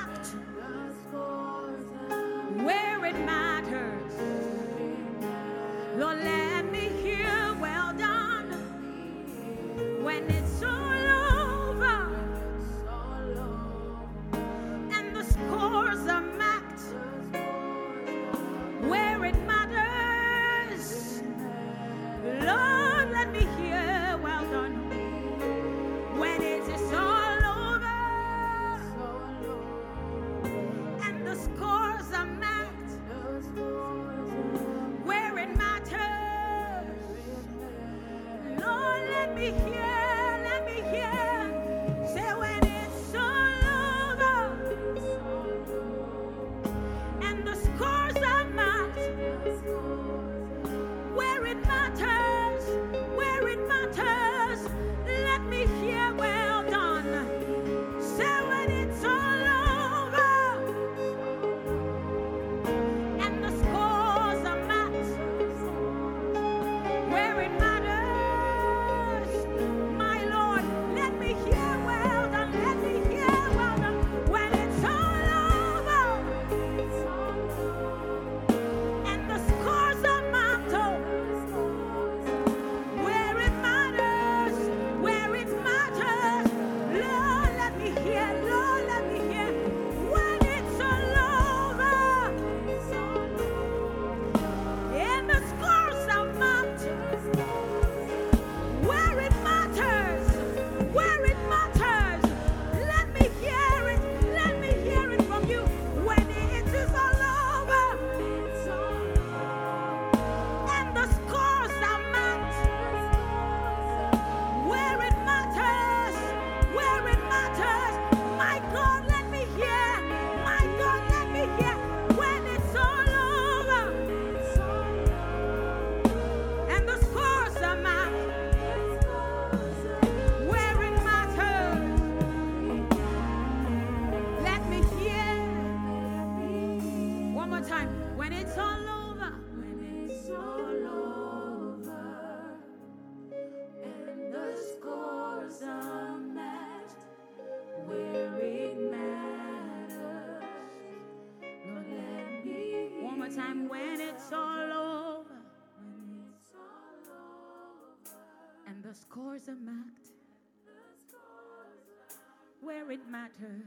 it matters.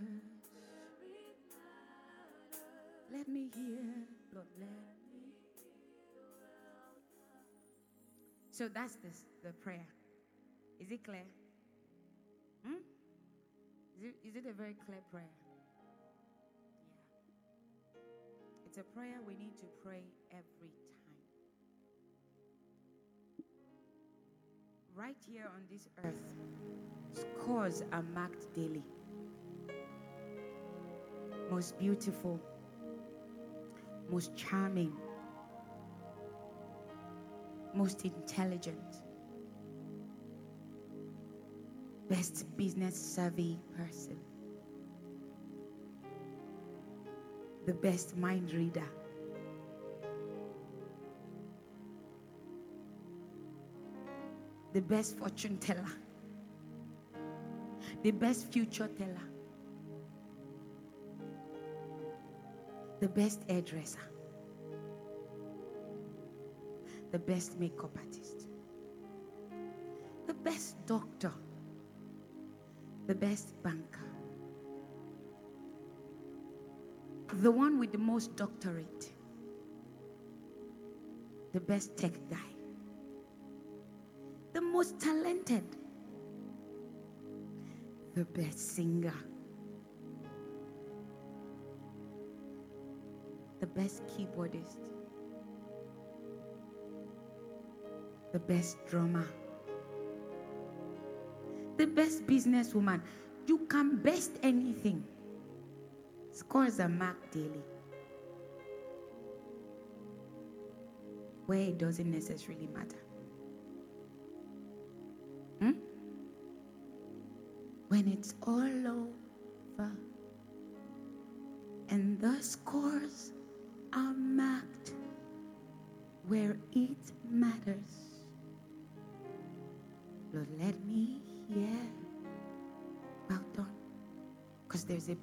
Let me hear, Lord, let. So that's this, the prayer. Is it clear? Hmm? Is it, is it a very clear prayer? Yeah. It's a prayer we need to pray every time. Right here on this earth, scores are marked daily. Most beautiful, most charming, most intelligent, best business savvy person, the best mind reader. The best fortune teller, the best future teller, the best hairdresser, the best makeup artist, the best doctor, the best banker, the one with the most doctorate, the best tech guy, the most talented, the best singer, the best keyboardist, the best drummer, the best businesswoman. You can best anything. Scores are marked daily. Where it doesn't necessarily matter. Hmm? When it's all over and the scores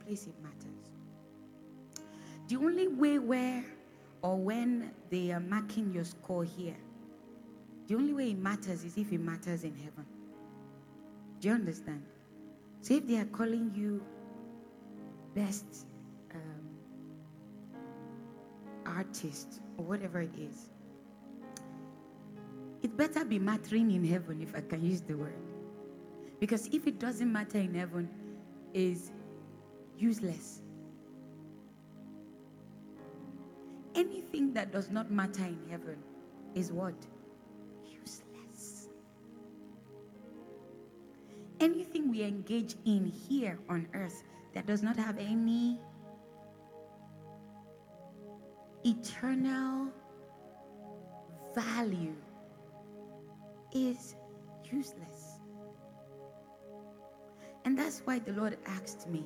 place it matters. The only way where or when they are marking your score here, the only way it matters is if it matters in heaven. Do you understand? So if they are calling you best um, artist or whatever it is, it better be mattering in heaven if I can use the word. Because if it doesn't matter in heaven, is useless. Anything that does not matter in heaven is what? Useless. Anything we engage in here on earth that does not have any eternal value is useless. And that's why the Lord asked me.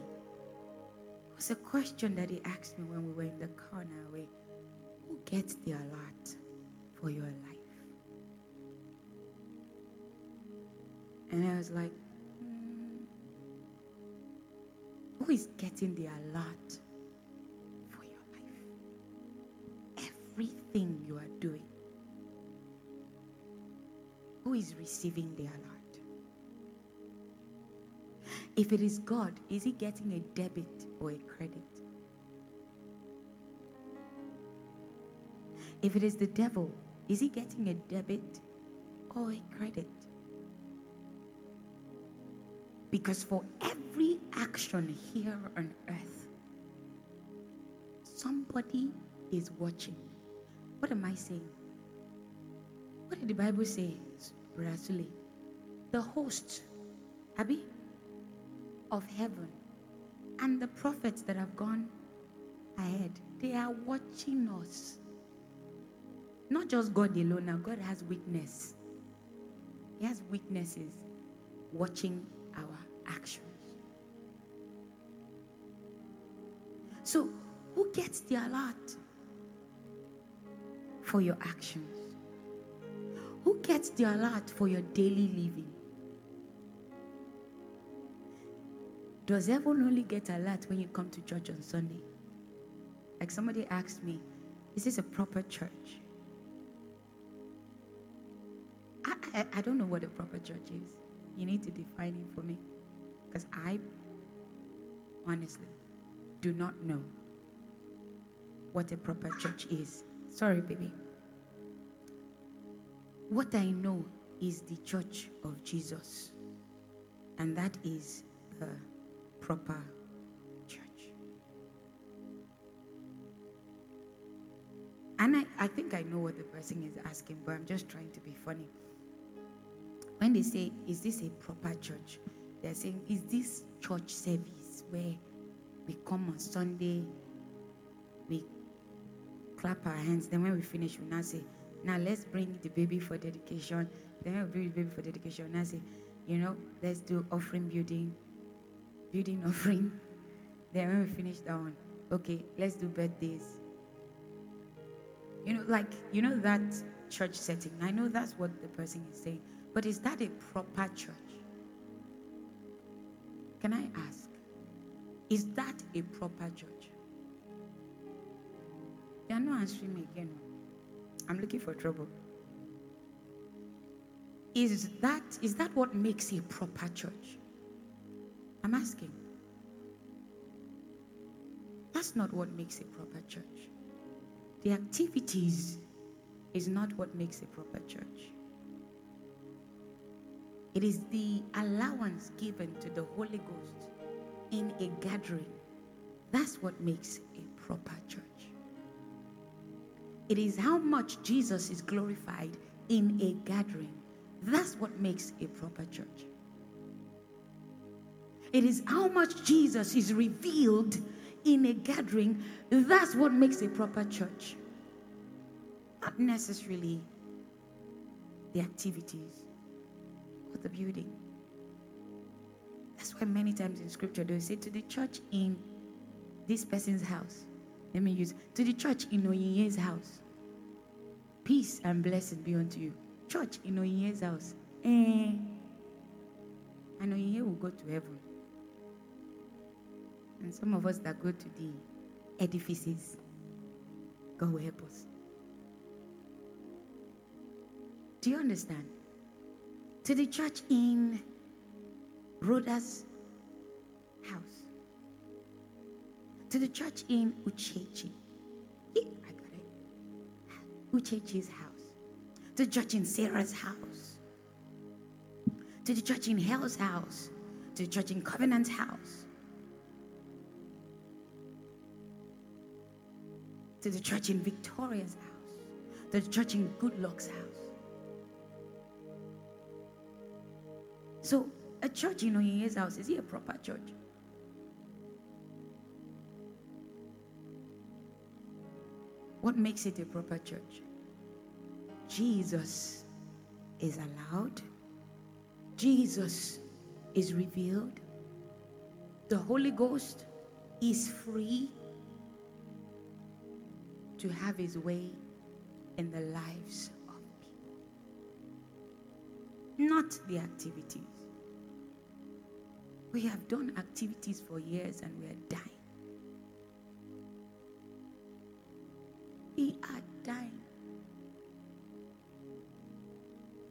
Was a question that He asked me when we were in the car on way. Who gets the alert for your life? And I was like, "Hmm, who is getting the alert for your life? Everything you are doing. Who is receiving the alert? If it is God, is he getting a debit or a credit? If it is the devil, is he getting a debit or a credit? Because for every action here on earth, somebody is watching. What am I saying? What did the Bible say, Sule? The host, Abby, of heaven and the prophets that have gone ahead, they are watching us. Not just God alone, now God has witness. He has witnesses watching our actions. So, who gets the alert for your actions? Who gets the alert for your daily living? Does heaven only get alert when you come to church on Sunday? Like somebody asked me, Is this a proper church? I, I, I don't know what a proper church is. You need to define it for me. Because I honestly do not know what a proper church is. Sorry, baby. What I know is the church of Jesus, and that is the proper church. And I, I think I know what the person is asking, but I'm just trying to be funny. When they say, Is this a proper church? They're saying, Is this church service where we come on Sunday, we clap our hands, then when we finish, we now say, Now let's bring the baby for dedication. Then we bring the baby for dedication, now say, You know, let's do offering building, building offering. Then when we finish that one, okay, let's do birthdays. You know, like, you know that church setting. I know that's what the person is saying. But is that a proper church? Can I ask? Is that a proper church? They are not answering me again. I'm looking for trouble. Is that is that what makes a proper church? I'm asking. That's not what makes a proper church. The activities is not what makes a proper church. It is the allowance given to the Holy Ghost in a gathering. That's what makes a proper church. It is how much Jesus is glorified in a gathering. That's what makes a proper church. It is how much Jesus is revealed in a gathering. That's what makes a proper church. Not necessarily the activities or the building. That's why many times in scripture they say to the church in this person's house. Let me use to the church in Oyinye's house. Peace and blessing be unto you. Church in Oyinye's house. Eh. And Oyinye will go to heaven. And some of us that go to the edifices, God will help us. Do you understand? To the church in Rhoda's house. To the church in Uchechi. Eh, I got it. Uchechi's house. To the church in Sarah's house. To the church in Hell's house. To the church in Covenant's house. To the church in Victoria's house. The church in Goodluck's house. So, a church in Oyinye's house, is it a proper church? What makes it a proper church? Jesus is allowed, Jesus is revealed, the Holy Ghost is free to have his way in the lives of people, not the activities. We have done activities for years and we are dying. We are dying.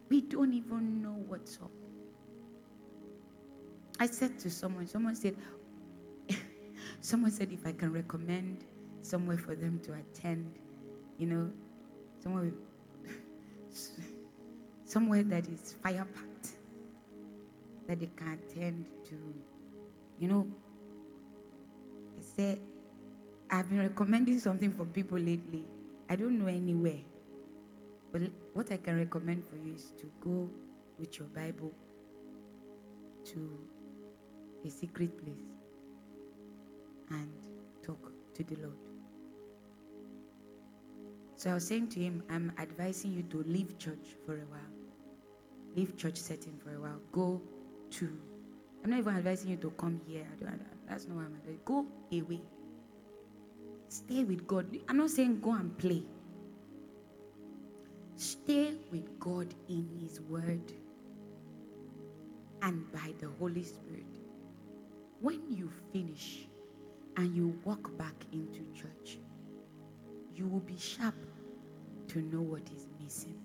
We don't even know what's up. I said to someone, someone said, someone said if I can recommend somewhere for them to attend, you know, somewhere, somewhere that is fire packed, that they can attend to, you know. I said, I've been recommending something for people lately. I don't know anywhere. But what I can recommend for you is to go with your Bible to a secret place and talk to the Lord. So I was saying to him, I'm advising you to leave church for a while. Leave church setting for a while. Go to, I'm not even advising you to come here. I don't, that's not what I'm advising. Go away. Stay with God. I'm not saying go and play. Stay with God in His Word and by the Holy Spirit. When you finish and you walk back into church, you will be sharp to know what is missing.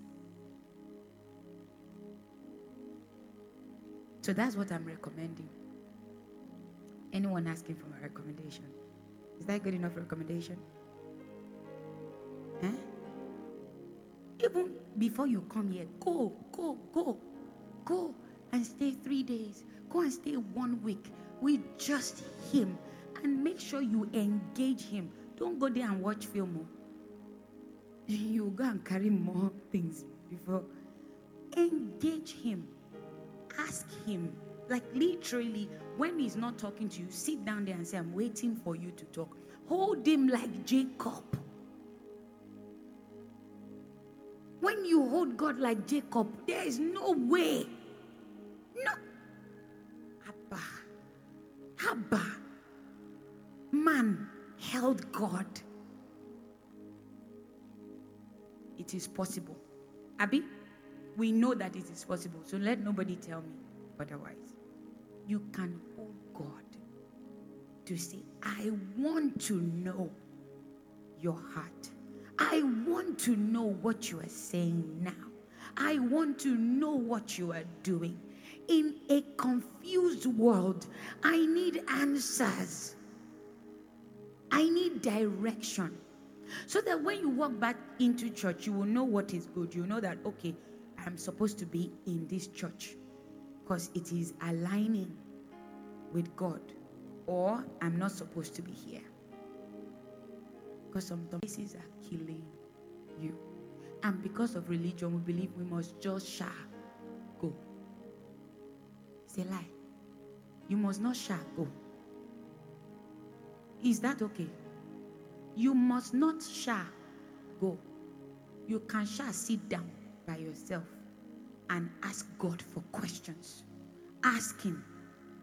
So that's what I'm recommending. Anyone asking for my recommendation? Is that good enough recommendation? Eh? Even before you come here, go, go, go, go and stay three days. Go and stay one week with just him and make sure you engage him. Don't go there and watch film. You go and carry more things before. Engage him. Ask him. Like literally, when he's not talking to you, sit down there and say, I'm waiting for you to talk. Hold him like Jacob. When you hold God like Jacob, there is no way. No. Abba. Abba. Man held God. It is possible. Abby, we know that it is possible. So let nobody tell me otherwise. You can hold God to say, I want to know your heart. I want to know what you are saying now. I want to know what you are doing. In a confused world, I need answers. I need direction. So that when you walk back into church, you will know what is good. You know that, okay, I'm supposed to be in this church because it is aligning with God, or I'm not supposed to be here. Because some places are killing you. And because of religion, we believe we must just shall go. It's a lie. You must not shall go. Is that okay? You must not shall go. You can shall sit down by yourself and ask God for questions. Ask Him.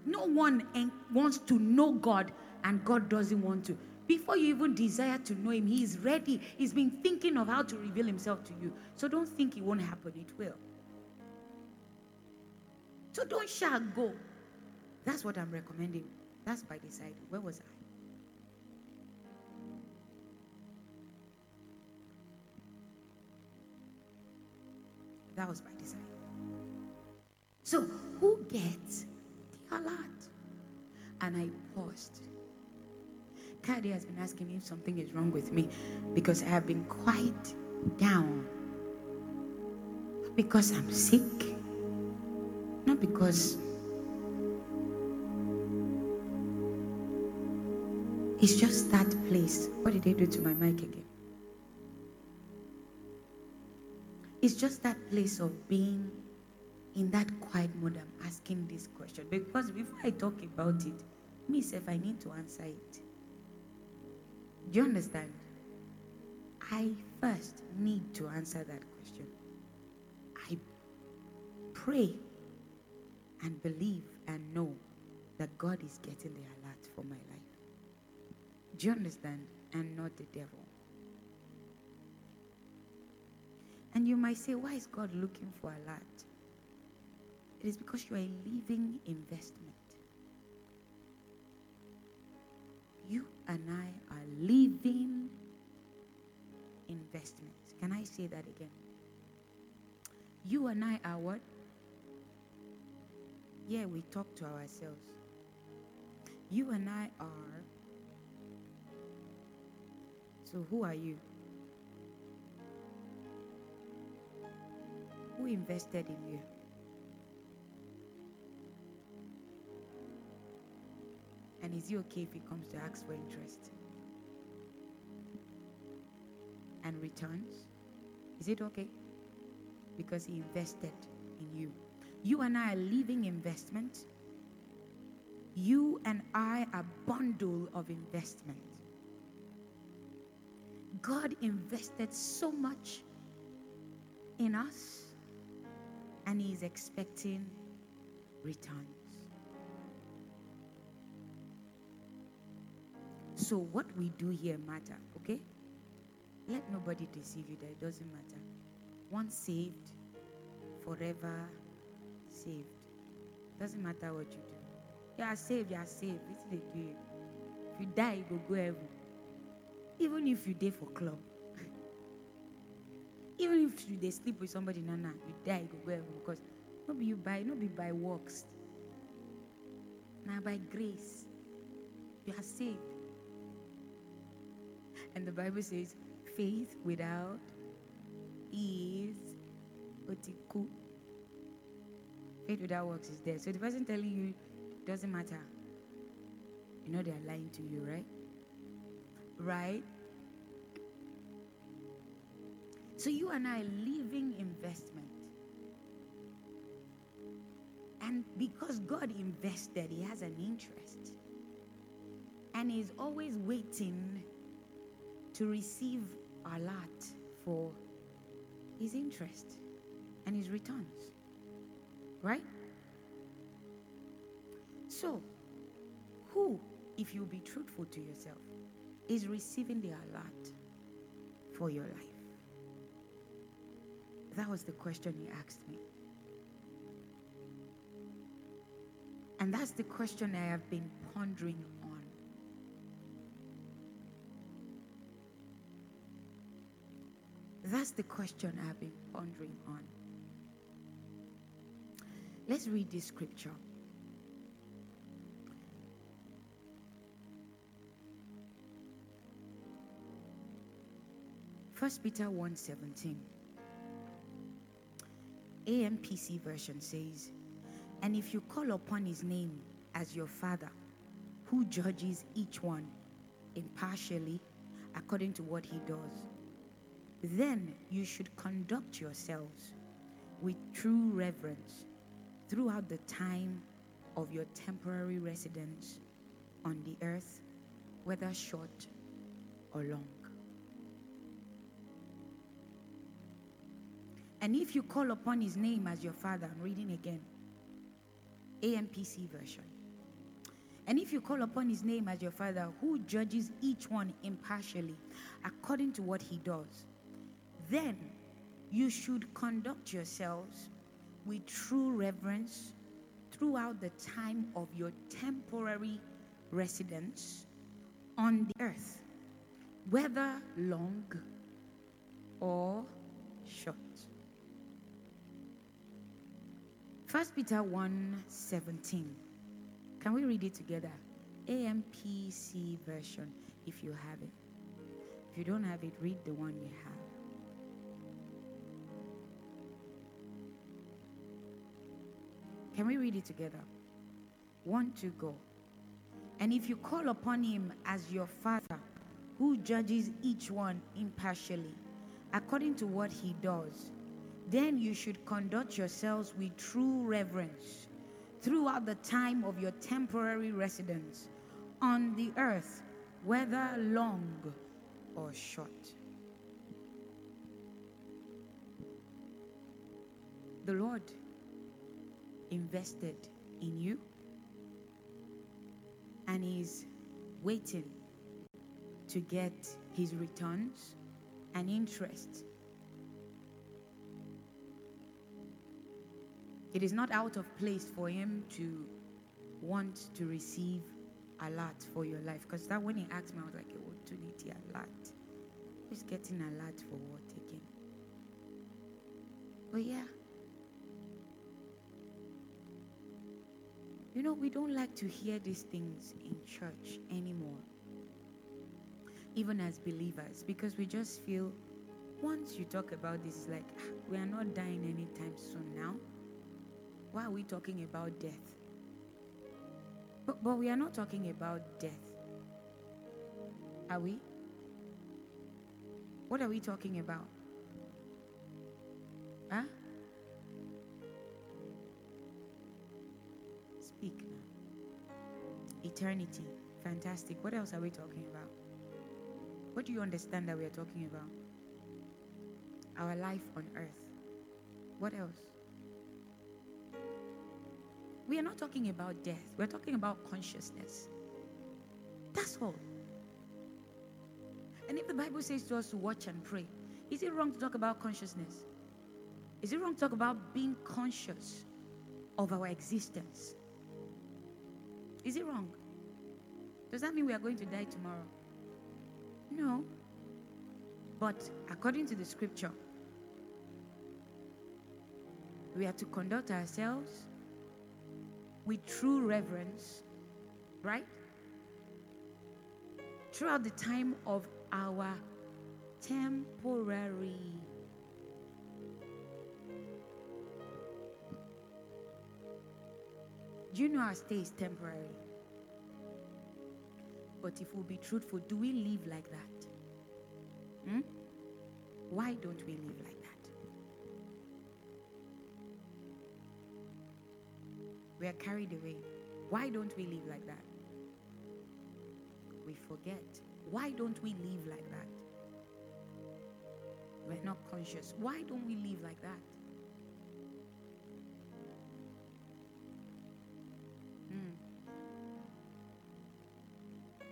No one wants to know God and God doesn't want to. Before you even desire to know Him, He is ready. He's been thinking of how to reveal Himself to you. So don't think it won't happen, it will. So don't shall go. That's what I'm recommending. That's by the side. Where was I? That was by design. So, who gets the alert? And I paused. Kadi has been asking me if something is wrong with me because I have been quite down. Not because I'm sick, not because it's just that place. What did they do to my mic again? It's just that place of being in that quiet mode. I'm asking this question because before I talk about it, myself, I need to answer it. Do you understand? I first need to answer that question. I pray and believe and know that God is getting the alert for my life. Do you understand? And not the devil. And you might say, why is God looking for alert? It is because you are a living investment. You and I are living investments. Can I say that again? You and I are what? Yeah, we talk to ourselves. You and I are. So, who are you? Who invested in you? And is he okay if he comes to ask for interest? And returns? Is it okay? Because he invested in you. You and I are living investment. You and I are bundle of investment. God invested so much in us and he is expecting returns. So what we do here matter, okay? Let nobody deceive you that it doesn't matter. Once saved, forever saved. Doesn't matter what you do. You are saved, you are saved. It's the you. If you die, you go go heaven. Even if you die for club, Even if you, they sleep with somebody, no, no, you die, you go go because not be you by, not be by works. Now by grace, you are saved. And the Bible says, faith without is otiku. Faith without works is dead. So the person telling you doesn't matter. You know they are lying to you, right? Right? So you and I living investment. And because God invested, He has an interest. And He's always waiting to receive a lot for His interest and His returns. Right? So, who, if you be truthful to yourself, is receiving the alert for your life? That was the question he asked me. And that's the question I have been pondering on. That's the question I've been pondering on. Let's read this scripture. First Peter 1:17. AMPC version says, And if you call upon his name as your father, who judges each one impartially according to what he does, then you should conduct yourselves with true reverence throughout the time of your temporary residence on the earth, whether short or long. And if you call upon his name as your father, I'm reading again, AMPC version. And if you call upon his name as your father, who judges each one impartially according to what he does, then you should conduct yourselves with true reverence throughout the time of your temporary residence on the earth, whether long or short. First Peter 1 17. Can we read it together? AMPC version, if you have it. If you don't have it, read the one you have. Can we read it together? One to go. And if you call upon him as your father, who judges each one impartially, according to what he does, then you should conduct yourselves with true reverence throughout the time of your temporary residence on the earth, whether long or short. The Lord invested in you and is waiting to get his returns and interest It is not out of place for him to want to receive a lot for your life. Because that when he asked me, I was like, opportunity a lot. Who's getting a lot for what again? But yeah. You know, we don't like to hear these things in church anymore. Even as believers, because we just feel once you talk about this, like ah, we are not dying anytime soon now. Why are we talking about death? But, but we are not talking about death. Are we? What are we talking about? Huh? Speak. Eternity. Fantastic. What else are we talking about? What do you understand that we are talking about? Our life on earth. What else? We are not talking about death, we're talking about consciousness. That's all. And if the Bible says to us to watch and pray, is it wrong to talk about consciousness? Is it wrong to talk about being conscious of our existence? Is it wrong? Does that mean we are going to die tomorrow? No. But according to the scripture, we are to conduct ourselves with true reverence, right? Throughout the time of our temporary Do you know our stay is temporary? But if we'll be truthful, do we live like that? Hmm? Why don't we live like We are carried away. Why don't we live like that? We forget. Why don't we live like that? We're not conscious. Why don't we live like that? Mm.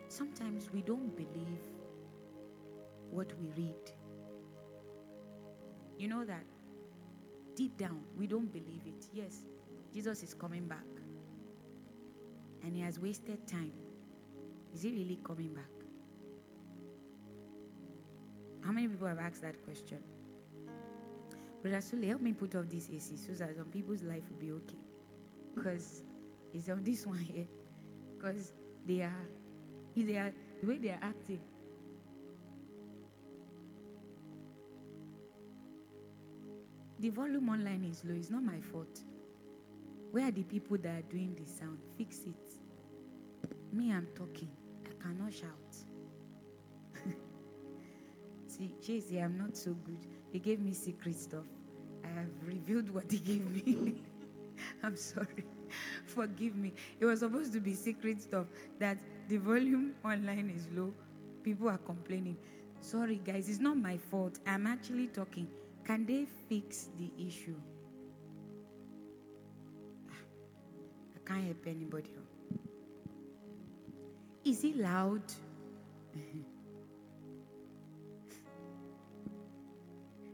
Sometimes we don't believe what we read. You know that deep down we don't believe it. Yes, Jesus is coming back. And he has wasted time. Is he really coming back? How many people have asked that question? Brother Sule, help me put off this AC so that some people's life will be okay. Because it's on this one here. Because they are, they are, the way they are acting. The volume online is low. It's not my fault. Where are the people that are doing the sound? Fix it. Me, I'm talking. I cannot shout. See, Chase, I'm not so good. They gave me secret stuff. I have revealed what they gave me. I'm sorry. Forgive me. It was supposed to be secret stuff that the volume online is low. People are complaining. Sorry, guys, it's not my fault. I'm actually talking. Can they fix the issue? Can't help anybody. Is it loud?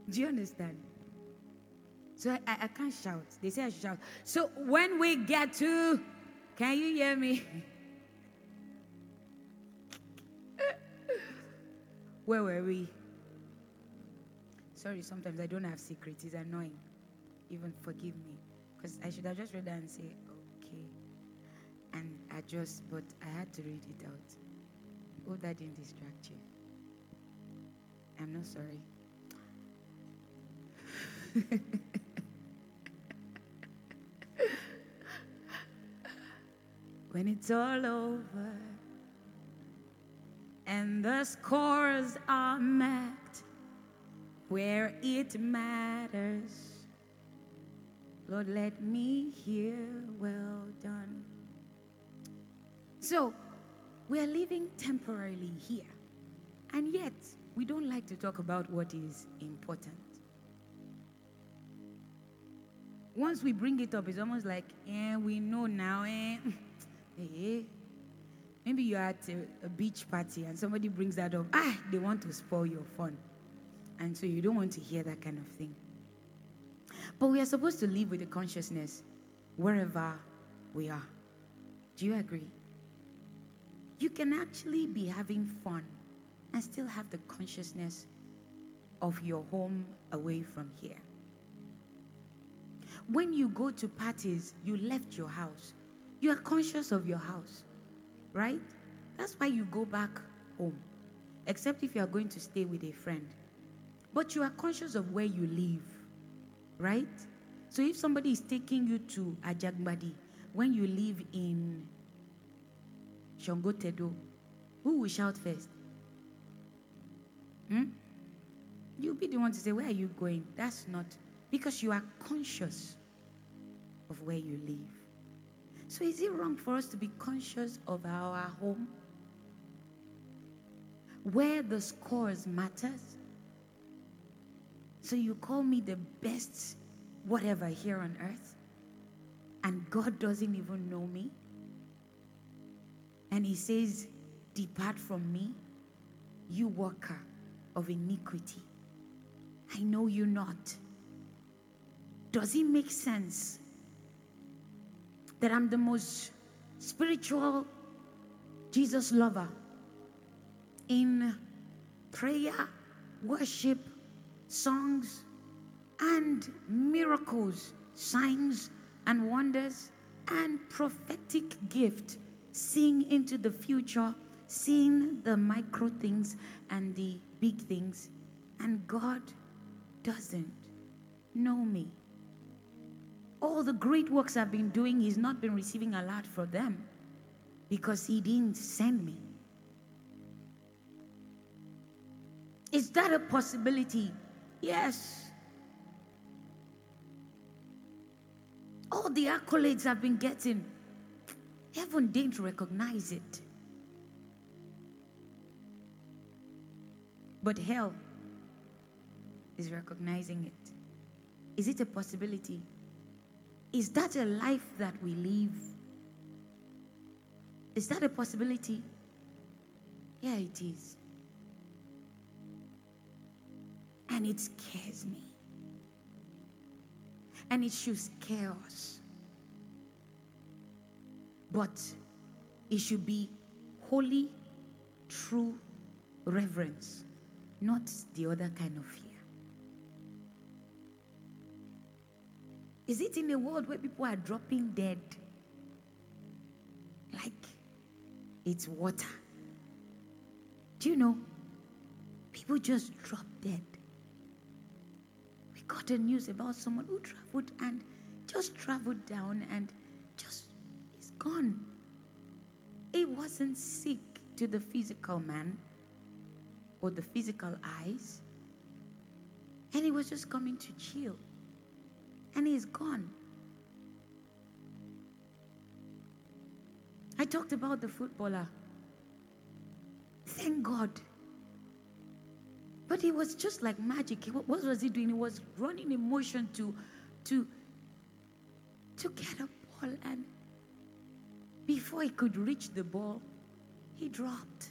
Do you understand? So I, I, can't shout. They say I shout. So when we get to, can you hear me? Where were we? Sorry, sometimes I don't have secrets. It's annoying. Even forgive me. Because I should have just read that and say. And adjust, but I had to read it out. Oh, that didn't distract you. I'm not sorry. when it's all over and the scores are met where it matters. Lord, let me hear well done. So, we are living temporarily here, and yet we don't like to talk about what is important. Once we bring it up, it's almost like, eh, we know now, eh. eh. Maybe you're at a, a beach party and somebody brings that up. Ah, they want to spoil your fun. And so you don't want to hear that kind of thing. But we are supposed to live with the consciousness wherever we are. Do you agree? You can actually be having fun and still have the consciousness of your home away from here. When you go to parties, you left your house. You are conscious of your house, right? That's why you go back home, except if you are going to stay with a friend. But you are conscious of where you live, right? So if somebody is taking you to Ajangbadi when you live in Sangotedo, who will shout first? Hmm? You'll be the one to say, Where are you going? That's not because you are conscious of where you live. So, is it wrong for us to be conscious of our home? Where the scores matters? So you call me the best whatever here on earth, and God doesn't even know me? And He says, Depart from me, you worker of iniquity. I know you not. Does it make sense that I'm the most spiritual Jesus lover in prayer, worship, songs, and miracles signs and wonders, and prophetic gift, seeing into the future, seeing the micro things and the big things. And God doesn't know me. All the great works I've been doing, He's not been receiving a lot for them because He didn't send me. Is that a possibility? Yes. All the accolades I've been getting, heaven didn't recognize it. But hell is recognizing it. Is it a possibility? Is that a life that we live? Is that a possibility? Yeah, it is. And it scares me. And it should scare us. But it should be holy, true reverence, not the other kind of fear. Is it in a world where people are dropping dead? Like it's water. Do you know? People just drop dead. We got the news about someone who traveled and just traveled down and gone. He wasn't sick to the physical man or the physical eyes, and he was just coming to chill and he's gone. I talked about the footballer. Thank God. But he was just like magic. What was he doing? He was running in motion to, to, to get a ball, and before he could reach the ball, he dropped.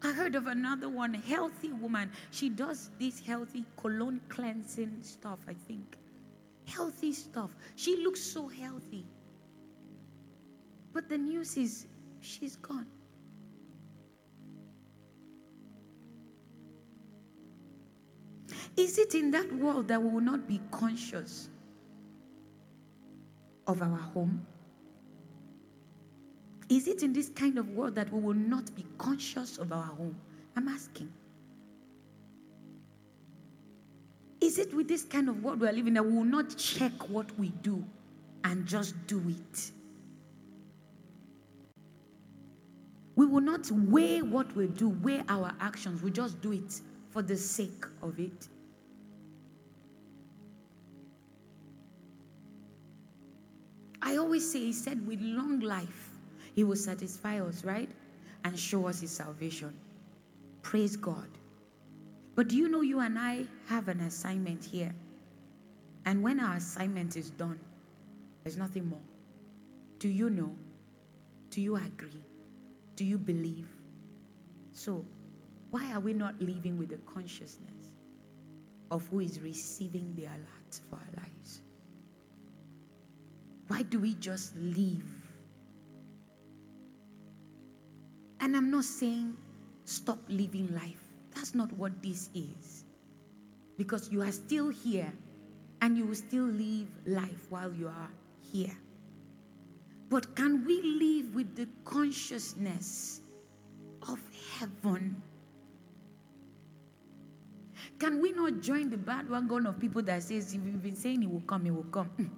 I heard of another one, healthy woman. She does this healthy colon cleansing stuff, I think. Healthy stuff. She looks so healthy. But the news is she's gone. Is it in that world that we will not be conscious of our home? Is it in this kind of world that we will not be conscious of our home? I'm asking. Is it with this kind of world we are living that we will not check what we do and just do it? We will not weigh what we do, weigh our actions. We just do it for the sake of it. I always say, He said, with long life he will satisfy us, right? And show us His salvation. Praise God. But do you know you and I have an assignment here? And when our assignment is done, there's nothing more. Do you know? Do you agree? Do you believe? So, why are we not living with the consciousness of who is receiving the alert for our lives? Why do we just live And I'm not saying stop living life. That's not what this is. Because you are still here and you will still live life while you are here. But can we live with the consciousness of heaven? Can we not join the bad bandwagon of people that says if you've been saying he will come, he will come? Mm.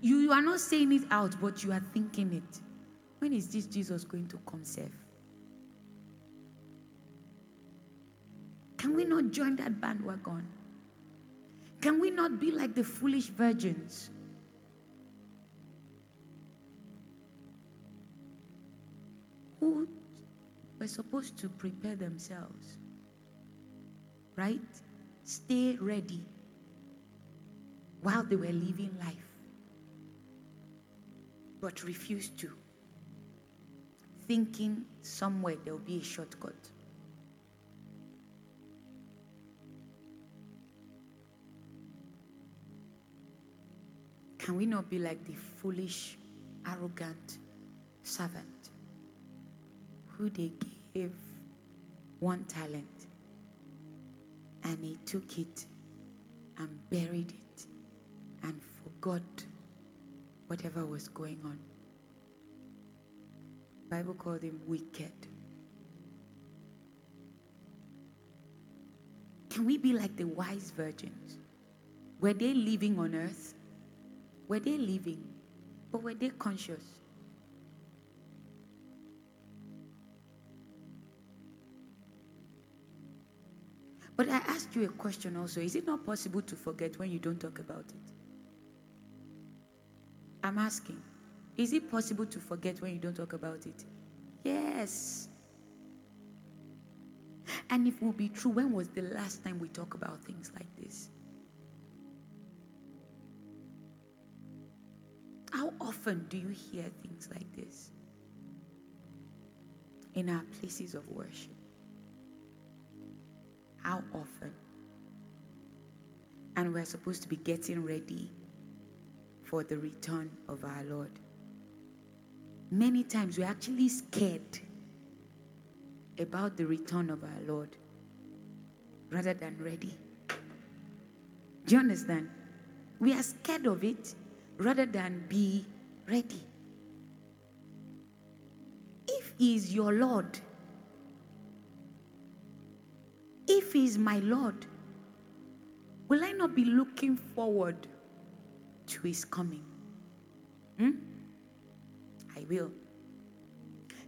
You are not saying it out, but you are thinking it. When is this Jesus going to come safe? Can we not join that bandwagon? Can we not be like the foolish virgins? Who were supposed to prepare themselves, right? Stay ready while they were living life, but refuse to thinking somewhere there will be a shortcut. Can we not be like the foolish, arrogant servant who they gave one talent And he took it and buried it and forgot whatever was going on. Bible called him wicked. Can we be like the wise virgins? Were they living on earth? Were they living? But were they conscious? But I asked you a question also. Is it not possible to forget when you don't talk about it? I'm asking. Is it possible to forget when you don't talk about it? Yes. And if it will be true, when was the last time we talk about things like this? How often do you hear things like this in our places of worship? How often? And we're supposed to be getting ready for the return of our Lord. Many times we're actually scared about the return of our Lord rather than ready. Do you understand? We are scared of it rather than be ready. If He is your Lord, if He is my Lord, will I not be looking forward to His coming? Hmm? I will.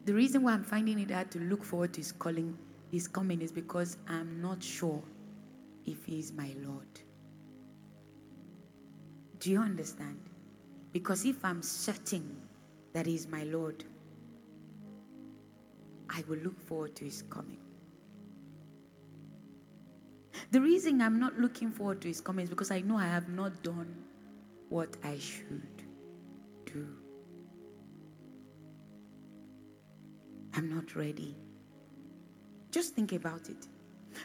The reason why I'm finding it hard to look forward to His calling, His coming, is because I'm not sure if He is my Lord. Do you understand? Because if I'm certain that He is my Lord, I will look forward to His coming. The reason I'm not looking forward to His coming is because I know I have not done what I should do. I'm not ready. Just think about it.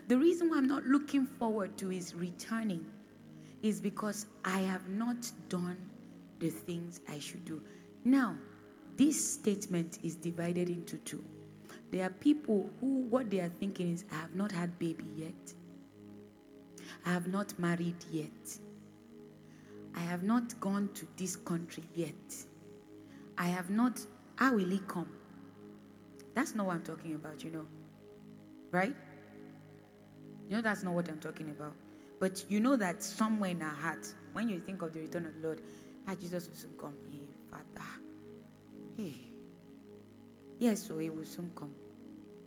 The reason why I'm not looking forward to His returning is because I have not done the things I should do. Now, this statement is divided into two. There are people who, what they are thinking is, I have not had baby yet. I have not married yet. I have not gone to this country yet. I have not, how will he come? That's not what I'm talking about, you know. Right? You know, that's not what I'm talking about. But you know that somewhere in our heart, when you think of the return of the Lord, ah, Jesus will soon come. Hey, Father. Hey. Yes, so he will soon come.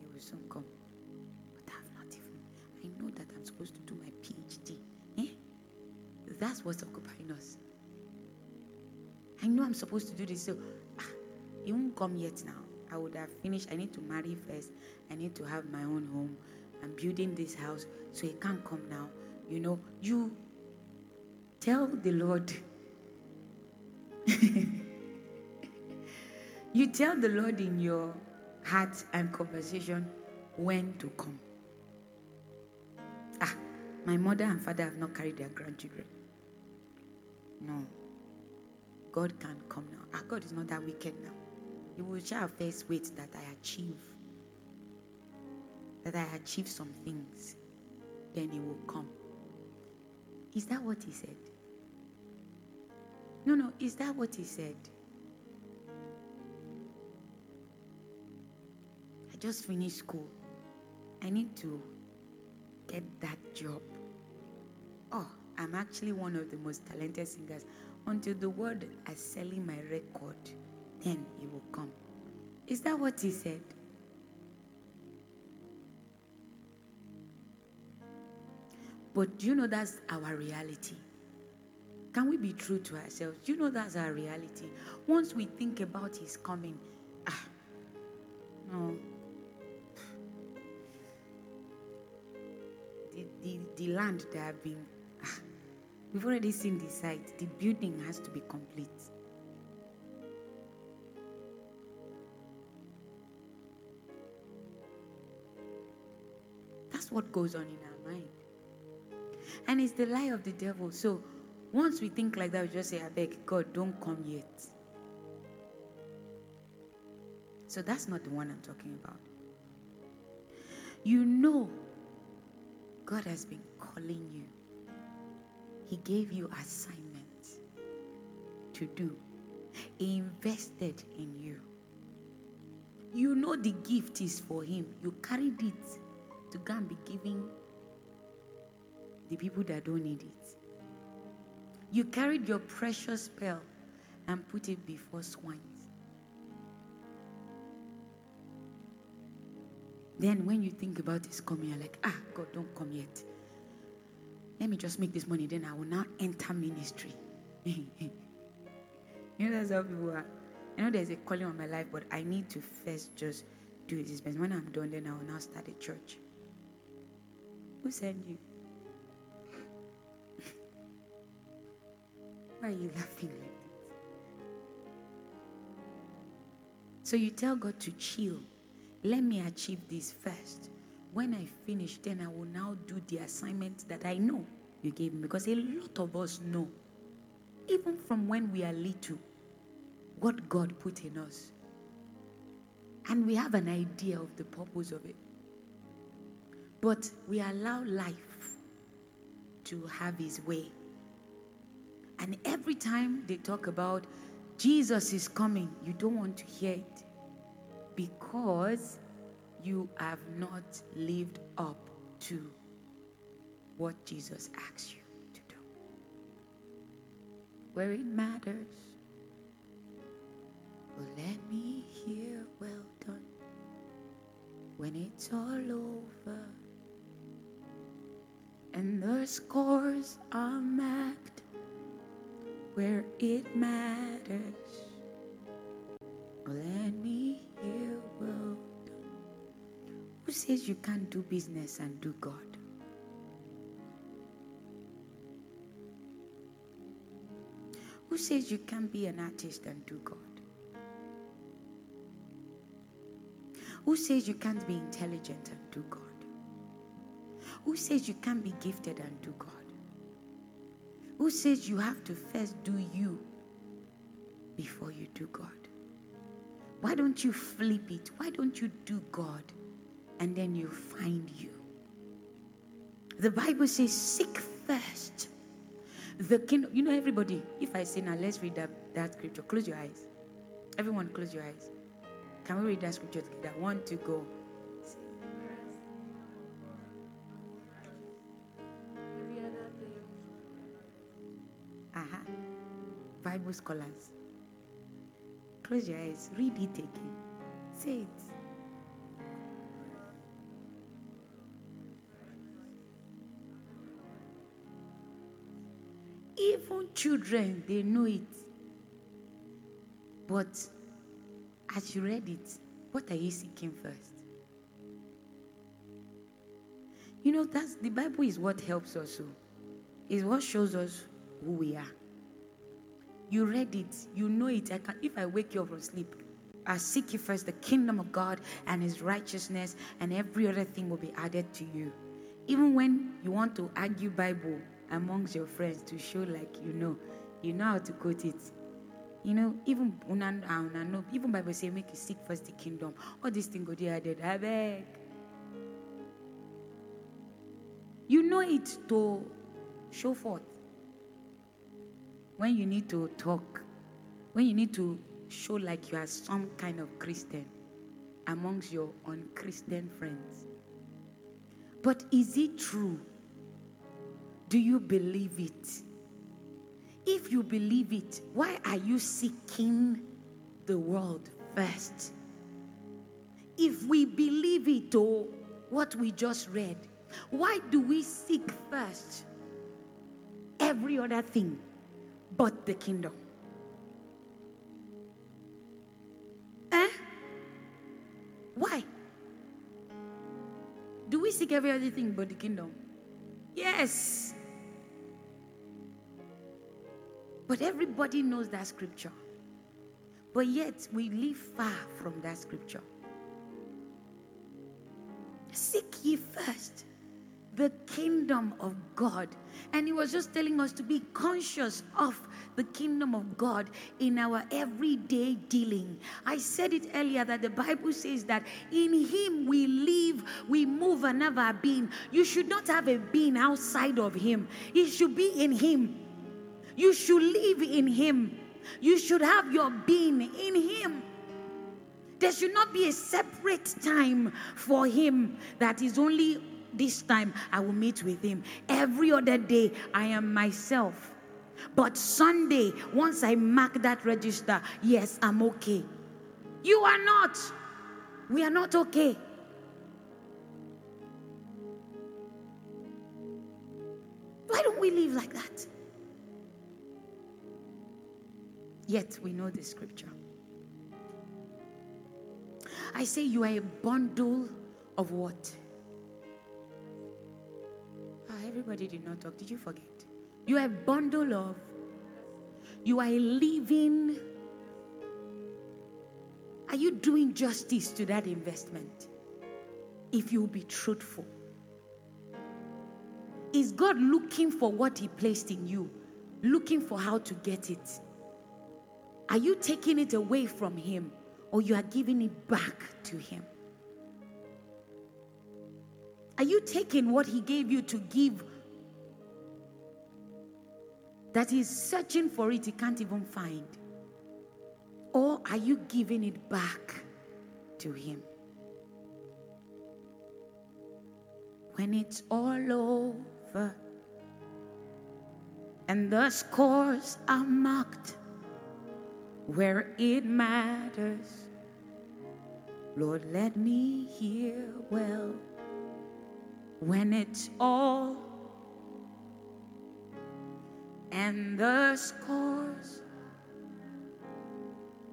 He will soon come. But I've not even, I know that I'm supposed to do my PhD. Eh? That's what's occupying us. I know I'm supposed to do this, so ah, he won't come yet now. I would have finished. I need to marry first. I need to have my own home. I'm building this house, so he can't come now. You know, you tell the Lord. you tell the Lord in your heart and conversation when to come. Ah, my mother and father have not carried their grandchildren. No. God can come now. Our God is not that wicked now. He will shall first wait that I achieve. That I achieve some things. Then he will come. Is that what he said? No, no, is that what he said? I just finished school. I need to get that job. Oh, I'm actually one of the most talented singers. Until the world is selling my record, then he will come. Is that what he said? But do you know that's our reality? Can we be true to ourselves? Do you know that's our reality? Once we think about his coming, ah, no. The, the, the land that I've been, we've already seen the site. The building has to be complete. That's what goes on in our mind. And it's the lie of the devil. So once we think like that, we just say, I beg, God, don't come yet. So that's not the one I'm talking about. You know, God has been calling you. He gave you assignments to do. He invested in you. You know the gift is for Him. You carried it to go and be giving the people that don't need it. You carried your precious pearl and put it before swines. Then, when you think about His coming, you're like, ah, God, don't come yet. Let me just make this money, then I will now enter ministry. you know, that's how people are. I know there's a calling on my life, but I need to first just do this. But when I'm done, then I will now start a church. Who sent you? Why are you laughing like this? So you tell God to chill. Let me achieve this first. When I finish, then I will now do the assignment that I know you gave me. Because a lot of us know, even from when we are little, what God put in us. And we have an idea of the purpose of it. But we allow life to have his way. And every time they talk about Jesus is coming, you don't want to hear it because you have not lived up to what Jesus asks you to do. Where it matters, well, let me hear well done when it's all over and the scores are marked where it matters. well, Let me hear says you can't do business and do God? Who says you can't be an artist and do God? Who says you can't be intelligent and do God? Who says you can't be gifted and do God? Who says you have to first do you before you do God? Why don't you flip it? Why don't you do God and then you find you? The Bible says, seek first the kingdom. You know, everybody, if I say now, let's read that, that scripture, close your eyes. Everyone, close your eyes. Can we read that scripture together? One, two, go. Aha. Bible scholars. Close your eyes. Read it again. Say it. Children, they know it. But as you read it, what are you seeking first? You know, that's the Bible is what helps us. Oh. So, is what shows us who we are. You read it, you know it. I can, if I wake you up from sleep, I seek you first the kingdom of God and his righteousness, and every other thing will be added to you. Even when you want to argue Bible amongst your friends to show like you know, you know how to quote it. You know, even ah, know, even Bible say make you seek first the kingdom. All these things go there added. I beg. You know it to show forth when you need to talk, when you need to show like you are some kind of Christian amongst your unchristian friends. But is it true? Do you believe it? If you believe it, why are you seeking the world first? If we believe it, or oh, what we just read, why do we seek first every other thing? but the kingdom. Eh? Why? Do we seek every other thing but the kingdom? Yes. But everybody knows that scripture. But yet we live far from that scripture. Seek ye first the kingdom of God. And he was just telling us to be conscious of the kingdom of God in our everyday dealing. I said it earlier that the Bible says that in him we live, we move, and have our being. You should not have a being outside of him, it should be in him. You should live in him. You should have your being in him. There should not be a separate time for him that is only this time I will meet with him. Every other day I am myself. But Sunday, once I mark that register, yes, I'm okay. You are not. We are not okay. Why don't we live like that? Yet we know the scripture. I say you are a bundle of what? Ah, everybody did not talk. Did you forget? You are a bundle of. You are a living. Are you doing justice to that investment? If you be truthful. Is God looking for what He placed in you? Looking for how to get it? Are you taking it away from Him or you are giving it back to Him? Are you taking what He gave you to give that He's searching for it, He can't even find? Or are you giving it back to Him? When it's all over and the scores are marked where it matters. Lord, let me hear well when it's all and the scores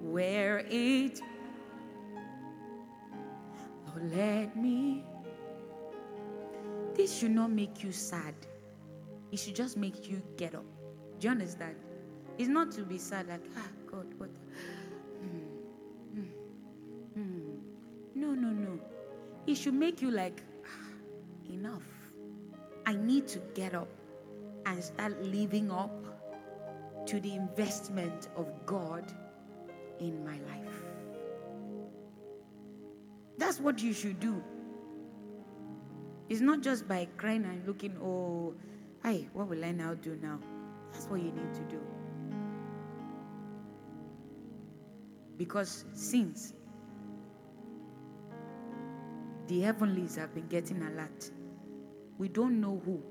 where it Lord, let me this should not make you sad. It should just make you get up. Do you understand? It's not to be sad like, ah, It should make you like, ah, enough. I need to get up and start living up to the investment of God in my life. That's what you should do. It's not just by crying and looking, oh, hey, what will I now do now? That's what you need to do. Because since the heavenlies have been getting a lot, we don't know who,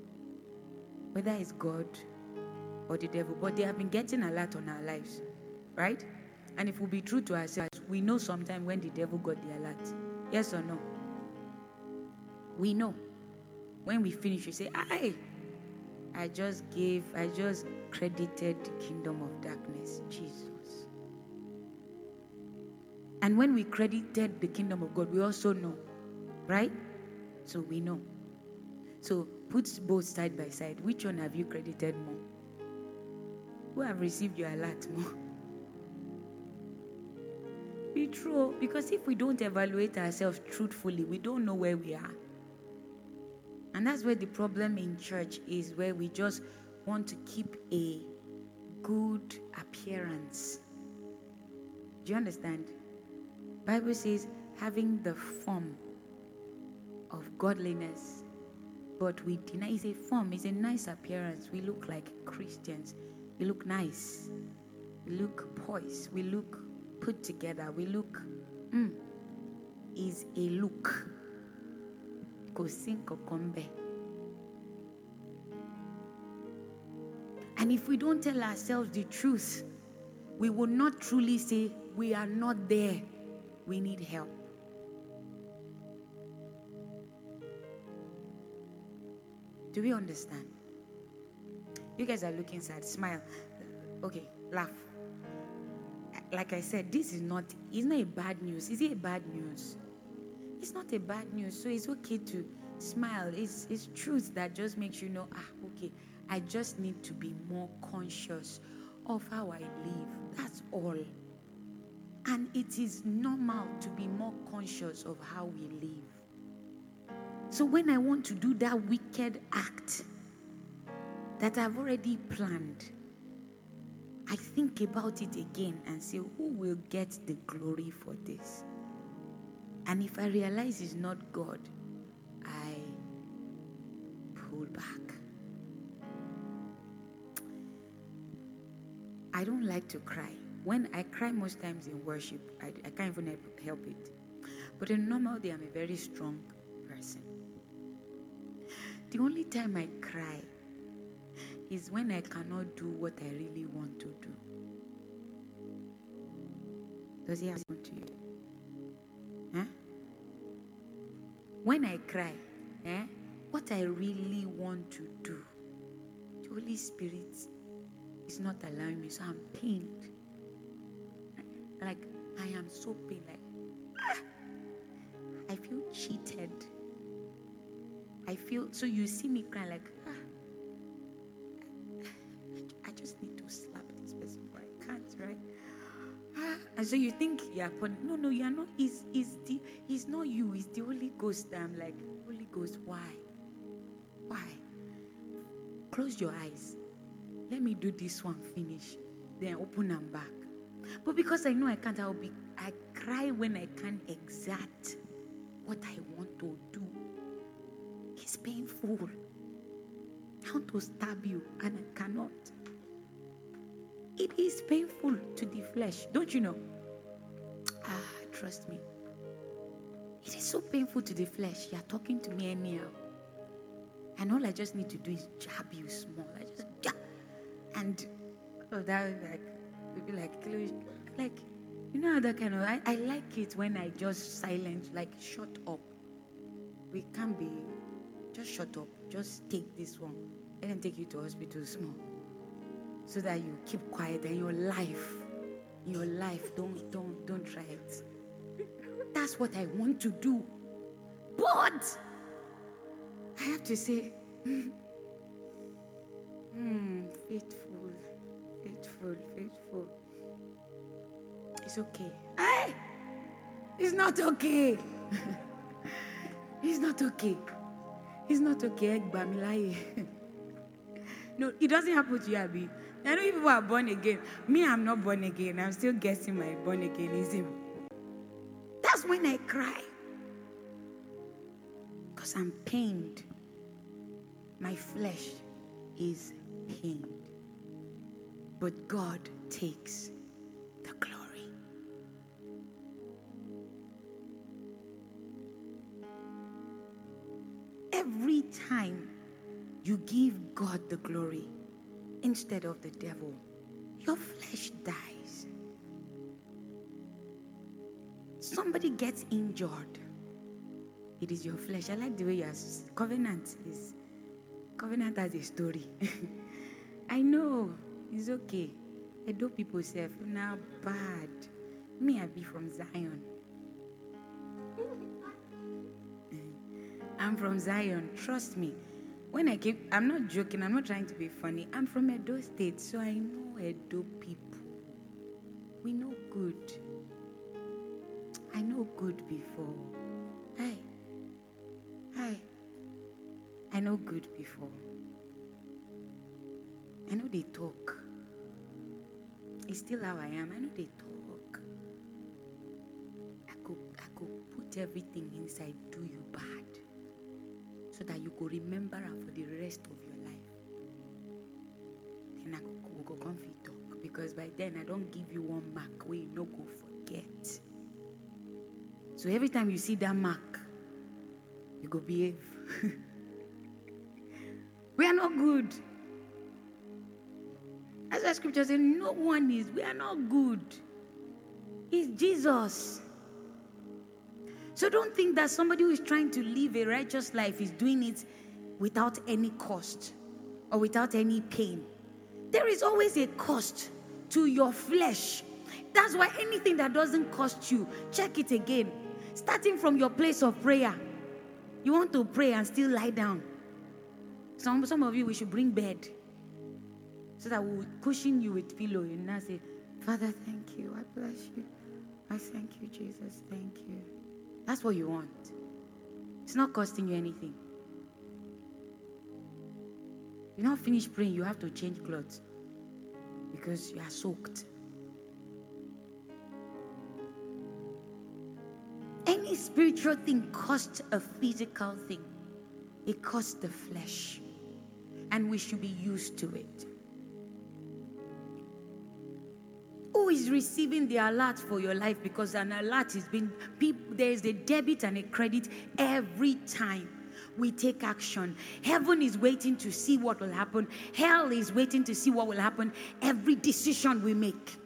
whether it's God or the devil, but they have been getting a lot on our lives, right? And if we be true to ourselves, we know sometime when the devil got the alert. Yes or no? We know. When we finish, we say, I, I just gave, I just credited the kingdom of darkness. Jesus. And when we credited the kingdom of God, we also know, right? So we know. So put both side by side. Which one have you credited more? Who have received your alert more? Be true, because if we don't evaluate ourselves truthfully, we don't know where we are. And that's where the problem in church is, where we just want to keep a good appearance. Do you understand? Bible says having the form of godliness, but we deny. It's a form. It's a nice appearance. We look like Christians. We look nice. We look poised. We look put together. We look. Mm, is a look. And if we don't tell ourselves the truth, we will not truly say we are not there we need help. Do we understand? You guys are looking sad. Smile. Okay, laugh. Like I said, this is not it's not a bad news. Is it a bad news? It's not a bad news. So it's okay to smile. It's it's truth that just makes you know, ah, okay, I just need to be more conscious of how I live. That's all. And it is normal to be more conscious of how we live. So when I want to do that wicked act that I've already planned, I think about it again and say, who will get the glory for this? And if I realize it's not God, I pull back. I don't like to cry. When I cry most times in worship, I, I can't even help it. But in normal day, I'm a very strong. The only time I cry is when I cannot do what I really want to do. Does he happen to you? Huh? When I cry, eh, what I really want to do, the Holy Spirit is not allowing me, so I'm pained. Like I am so pained, like ah, I feel cheated. I feel so you see me cry like ah, I just need to slap this person, but I can't, right? Ah, and so you think you're pun- no, no, you're not. Is is the it's not you, it's the Holy Ghost. I'm like, Holy Ghost, why? Why? Close your eyes. Let me do this one finish. Then open them back. But because I know I can't, I'll be I cry when I can't exact what I want to do. It's painful. Want to stab you and I cannot. It is painful to the flesh, don't you know? Ah, trust me. It is so painful to the flesh. You're talking to me anyhow. And all I just need to do is jab you small. I just jab. And oh, that would be like would be like like you know that kind of I, I like it when I just silent, like shut up. We can't be just shut up. Just take this one. Let them take you to hospital small. So that you keep quiet and your life, your life, don't don't don't try it. That's what I want to do. But I have to say, hmm, faithful, faithful, faithful. It's okay. Hey! It's not okay. it's not okay. It's not okay. no, it doesn't happen to you, Abby. I know people are born again. Me, I'm not born again. I'm still guessing my born againism. That's when I cry. Because I'm pained. My flesh is pained. But God takes Every time you give God the glory instead of the devil, your flesh dies. Somebody gets injured. It is your flesh. I like the way your. Covenant is. Covenant has a story. I know. It's okay. I do people say, now bad. Me, I be from Zion. I'm from Zion. Trust me. When I keep, I'm not joking. I'm not trying to be funny. I'm from Edo State, so I know Edo people. We know good. I know good before. Hi. Hi. I know good before. I know they talk. It's still how I am. I know they talk. I could, I could put everything inside, do you bad so that you could remember her for the rest of your life. Then I go, go comfy talk because by then I don't give you one mark where you no go forget. So every time you see that mark, you go behave. we are not good. As the scripture says, no one is. We are not good. It's Jesus. So don't think that somebody who is trying to live a righteous life is doing it without any cost or without any pain. There is always a cost to your flesh. That's why anything that doesn't cost you, check it again. Starting from your place of prayer. You want to pray and still lie down. Some, some of you, we should bring bed so that we'll cushion you with pillow and now say, Father, thank you. I bless you. I thank you, Jesus. Thank you. That's what you want. It's not costing you anything. You're not finished praying, you have to change clothes because you are soaked. Any spiritual thing costs a physical thing, it costs the flesh, and we should be used to it. Who is receiving the alert for your life? Because an alert is being, there is a debit and a credit every time we take action. Heaven is waiting to see what will happen. Hell is waiting to see what will happen. Every decision we make.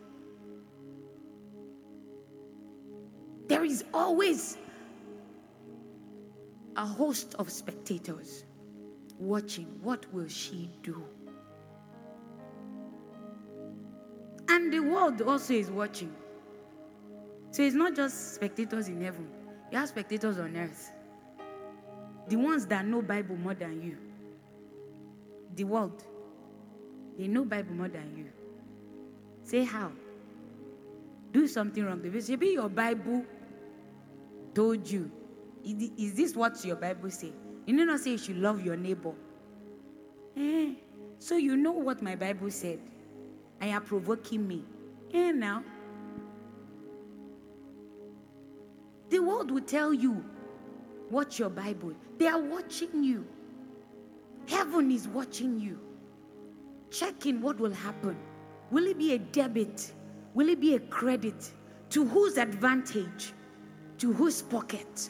There is always a host of spectators watching. What will she do? And the world also is watching. So it's not just spectators in heaven, you have spectators on earth. The ones that know Bible more than you. The world. They know Bible more than you. Say how? Do something wrong. They say, be your Bible told you. Is this what your Bible say? You know not say you should love your neighbor. Eh, so you know what my Bible said. And you're provoking me. Eh now. The world will tell you Watch your Bible. They are watching you. Heaven is watching you. Checking what will happen. Will it be a debit? Will it be a credit? To whose advantage? To whose pocket?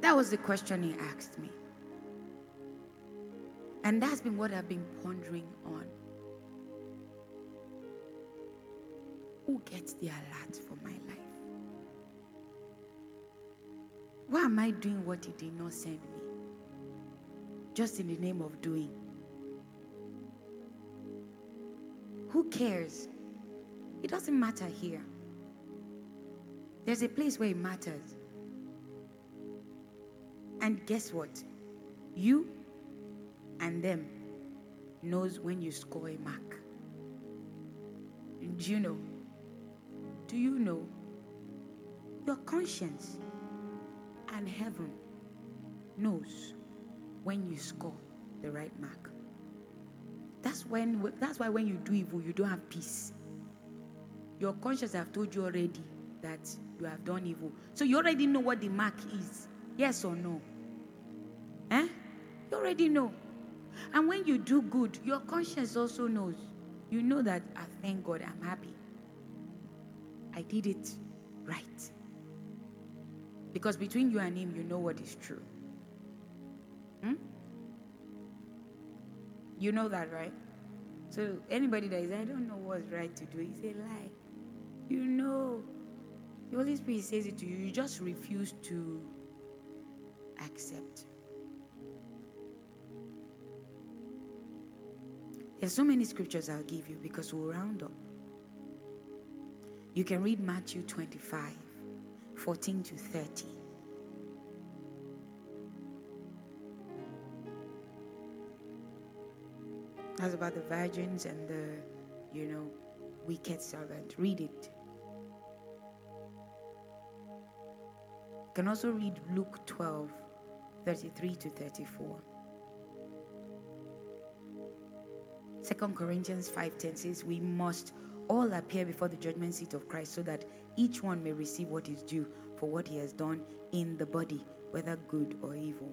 That was the question he asked me. And that's been what I've been pondering on. Who gets the alert for my life? Why am I doing what He did not send me? Just in the name of doing. Who cares? It doesn't matter here. There's a place where it matters. And guess what? You and them knows when you score a mark. Do you know? Do you know? Your conscience and heaven knows when you score the right mark. That's when that's why when you do evil, you don't have peace. Your conscience have told you already that you have done evil. So you already know what the mark is. Yes or no? Eh? You already know. And when you do good, your conscience also knows. You know that, I ah, thank God, I'm happy. I did it right. Because between you and him, you know what is true. Hmm? You know that, right? So anybody that is, I don't know what's right to do, it's a lie. You know. The Holy Spirit says it to you. You just refuse to accept. There's so many scriptures I'll give you because we'll round up. You can read Matthew 25. 14 to 30. That's about the virgins and the, you know, wicked servant. Read it. You can also read Luke 12, 33 to 34. 2 Corinthians 5:10 says we must all appear before the judgment seat of Christ so that each one may receive what is due for what he has done in the body, whether good or evil.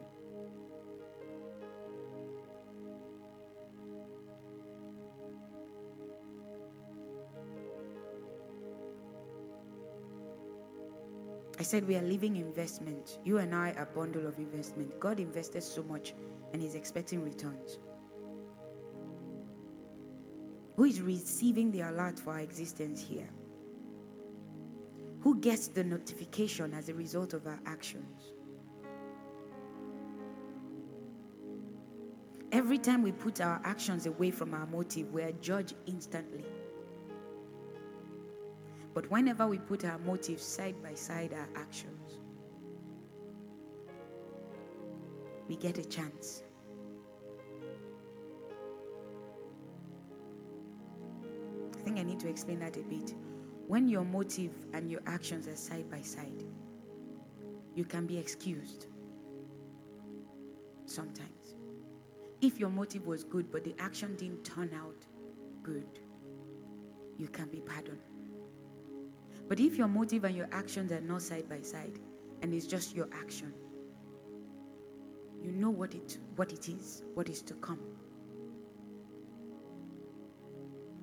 I said we are living investment. You and I are bundle of investment. God invested so much and He's expecting returns. Who is receiving the alert for our existence here? Who gets the notification as a result of our actions? Every time we put our actions away from our motive, we are judged instantly. But whenever we put our motives side by side our actions, we get a chance. Think I need to explain that a bit. when your motive and your actions are side by side, you can be excused sometimes. If your motive was good, but the action didn't turn out good, you can be pardoned. But if your motive and your actions are not side by side, and it's just your action, you know what it what it is, what is to come.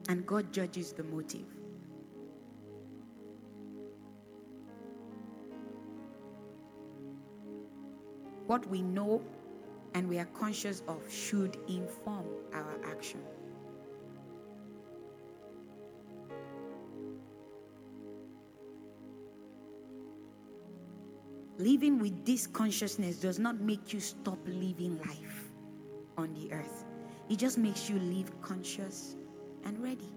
And God judges the motive. What we know and we are conscious of should inform our action. Living with this consciousness does not make you stop living life on the earth. It just makes you live conscious and ready.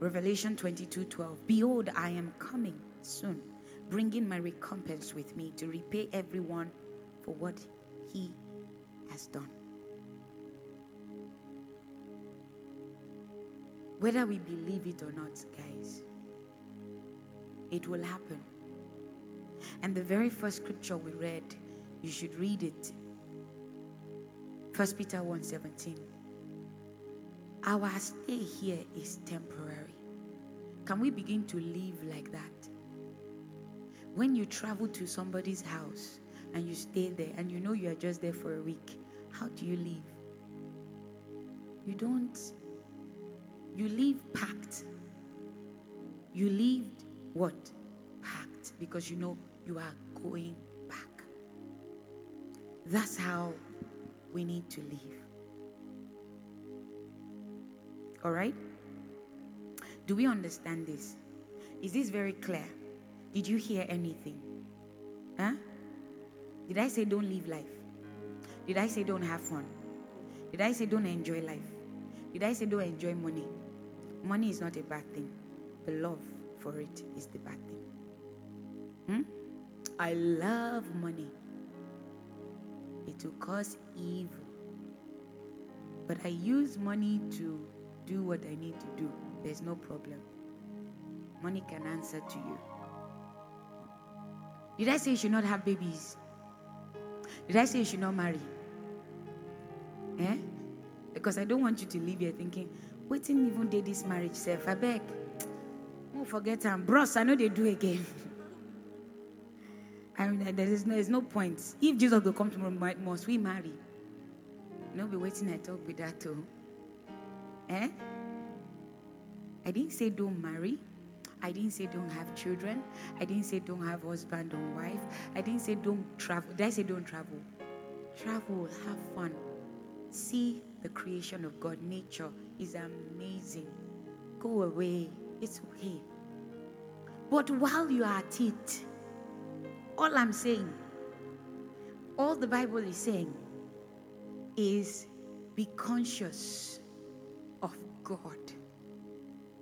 Revelation 22 12. Behold, I am coming soon, bringing my recompense with me to repay everyone for what he has done. Whether we believe it or not, guys, it will happen. And the very first scripture we read, you should read it. 1 Peter 1:17. Our stay here is temporary. Can we begin to live like that? When you travel to somebody's house and you stay there and you know you are just there for a week, how do you live? You don't. You leave packed. You lived what? Packed because you know you are going back. That's how we need to leave. All right? Do we understand this? Is this very clear? Did you hear anything? Huh? Did I say don't live life? Did I say don't have fun? Did I say don't enjoy life? Did I say don't enjoy money? Money is not a bad thing. The love for it is the bad thing. Hmm? I love money. It will cause evil. But I use money to do what I need to do. There's no problem. Money can answer to you. Did I say you should not have babies? Did I say you should not marry? Eh? Because I don't want you to leave here thinking, waiting even did this marriage self. I beg. Don't forget them. Bros, I know they do again. I mean, there is no, there's no point. If Jesus will come tomorrow, must we marry? No, be waiting I talk with that too. Eh? I didn't say don't marry. I didn't say don't have children. I didn't say don't have husband or wife. I didn't say don't travel. Did I say don't travel? Travel, have fun. See the creation of God. Nature is amazing. Go away. It's okay. But while you are at it, all I'm saying, all the Bible is saying is be conscious of God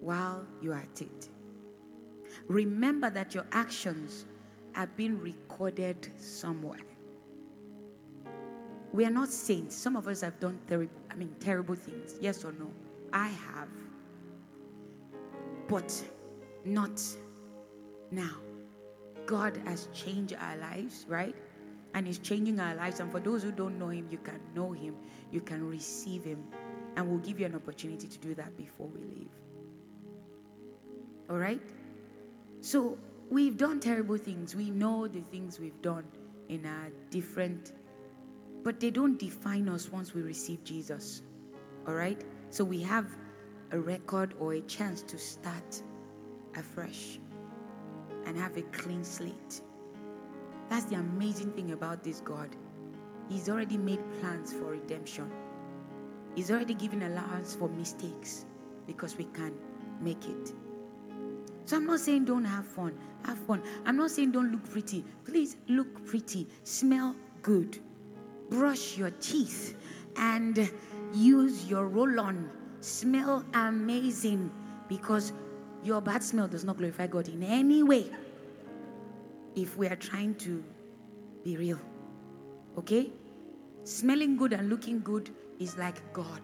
while you are at it. Remember that your actions are being recorded somewhere. We are not saints. Some of us have done terrible, I mean terrible things. Yes or no? I have. But not now. God has changed our lives, right? And He's changing our lives. And for those who don't know Him, you can know Him, you can receive Him, and we'll give you an opportunity to do that before we leave. All right? So we've done terrible things. We know the things we've done in our different, but they don't define us once we receive Jesus. All right? So we have a record or a chance to start afresh and have a clean slate. That's the amazing thing about this God. He's already made plans for redemption. He's already given allowance for mistakes because we can make it. So I'm not saying don't have fun. Have fun. I'm not saying don't look pretty. Please look pretty. Smell good. Brush your teeth and use your roll on. Smell amazing because your bad smell does not glorify God in any way if we are trying to be real. Okay? Smelling good and looking good is like God.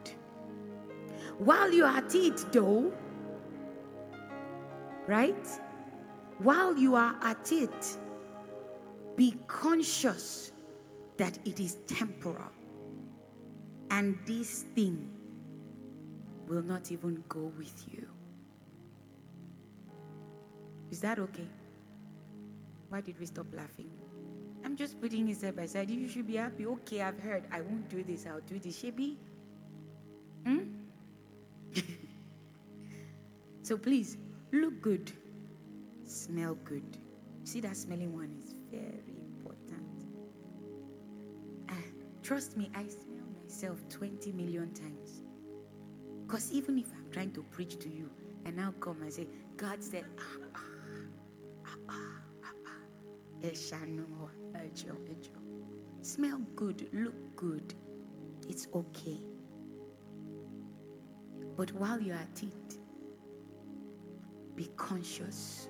While you're at it, though, right? While you are at it, be conscious that it is temporal. And this thing will not even go with you. Is that okay? Why did we stop laughing? I'm just putting it side by side. You should be happy. Okay, I've heard. I won't do this. I'll do this. Shebi? Hmm? so please, look good. Smell good. See that smelling one is very important. Ah, trust me, I smell myself 20 million times. Because even if I'm trying to preach to you and now come and say, God said, ah, ah, Eshanoa, ejo, ejo." smell good, look good. It's okay. But while you're at it, be conscious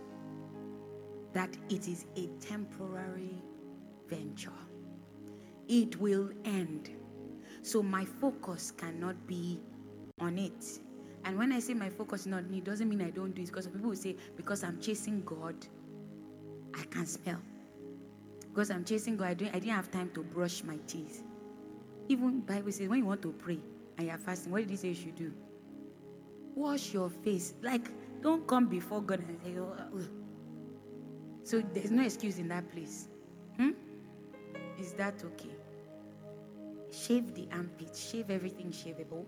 that it is a temporary venture. It will end. So my focus cannot be on it. And when I say my focus is not on it, doesn't mean I don't do it. Because people will say, because I'm chasing God, I can smell. Because I'm chasing God, I didn't, I didn't have time to brush my teeth. Even Bible says when you want to pray and you're fasting, what did he say you should do? Wash your face. Like, don't come before God and say, oh, uh, so there's no excuse in that place. Hmm? Is that okay? Shave the armpit, shave everything shavable,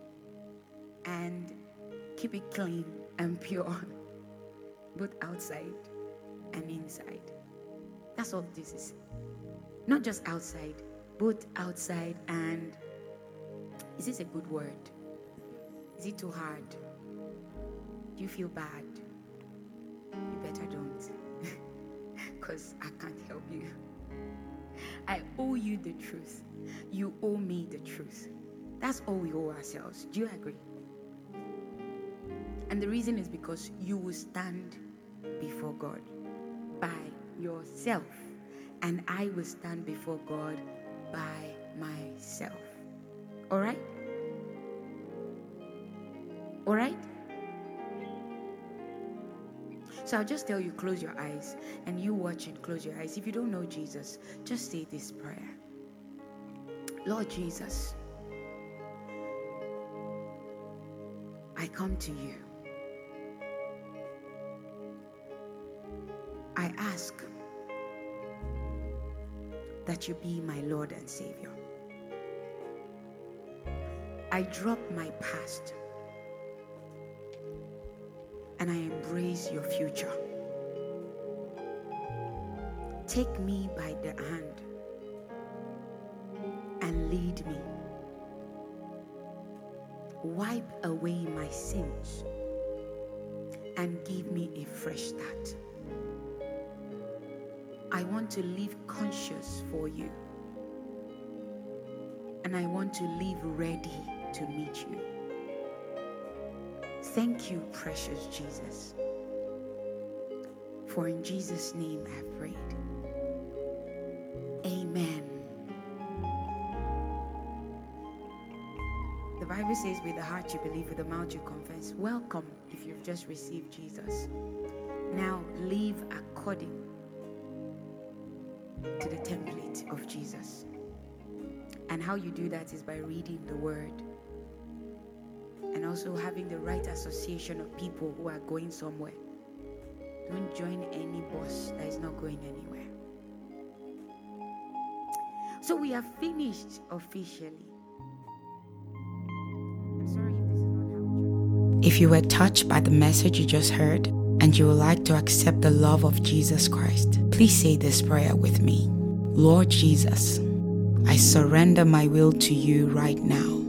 and keep it clean and pure, both outside and inside. That's all this is. Not just outside, both outside and. Is this a good word? Is it too hard? Do you feel bad? You better don't. Because I can't help you. I owe you the truth. You owe me the truth. That's all we owe ourselves. Do you agree? And the reason is because you will stand before God by yourself, and I will stand before God by myself. All right? All right? So I'll just tell you, close your eyes, and you watching, close your eyes. If you don't know Jesus, just say this prayer Lord Jesus, I come to you. Ask that you be my Lord and Savior. I drop my past and I embrace your future. Take me by the hand and lead me. Wipe away my sins and give me a fresh start. I want to live conscious for you. And I want to live ready to meet you. Thank you, precious Jesus. For in Jesus' name I've prayed. Amen. The Bible says, with the heart you believe, with the mouth you confess. Welcome if you've just received Jesus. Now live according template of Jesus. And how you do that is by reading the Word and also having the right association of people who are going somewhere. Don't join any bus that is not going anywhere. So we are finished officially. If. If you were touched by the message you just heard and you would like to accept the love of Jesus Christ, please say this prayer with me. Lord Jesus, I surrender my will to you right now.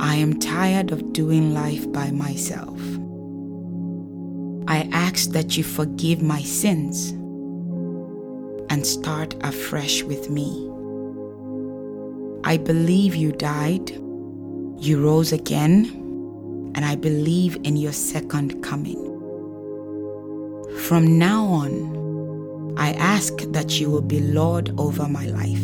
I am tired of doing life by myself. I ask that you forgive my sins and start afresh with me. I believe you died, you rose again, and I believe in your second coming. From now on, I ask that you will be Lord over my life.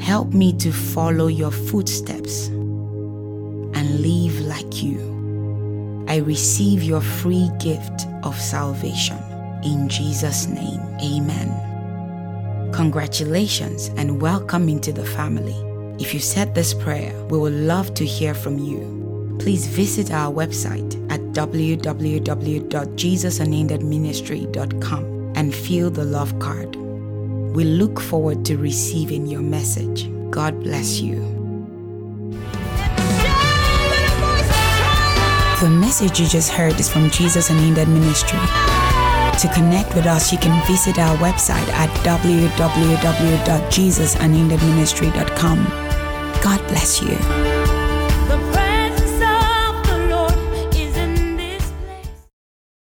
Help me to follow your footsteps and live like you. I receive your free gift of salvation. In Jesus' name, amen. Congratulations and welcome into the family. If you said this prayer, we would love to hear from you. Please visit our website at www.jesusunendedministry.com and fill the love card. We look forward to receiving your message. God bless you. The message you just heard is from Jesus Unended Ministry. To connect with us, you can visit our website at www.jesusunendedministry.com. God bless you.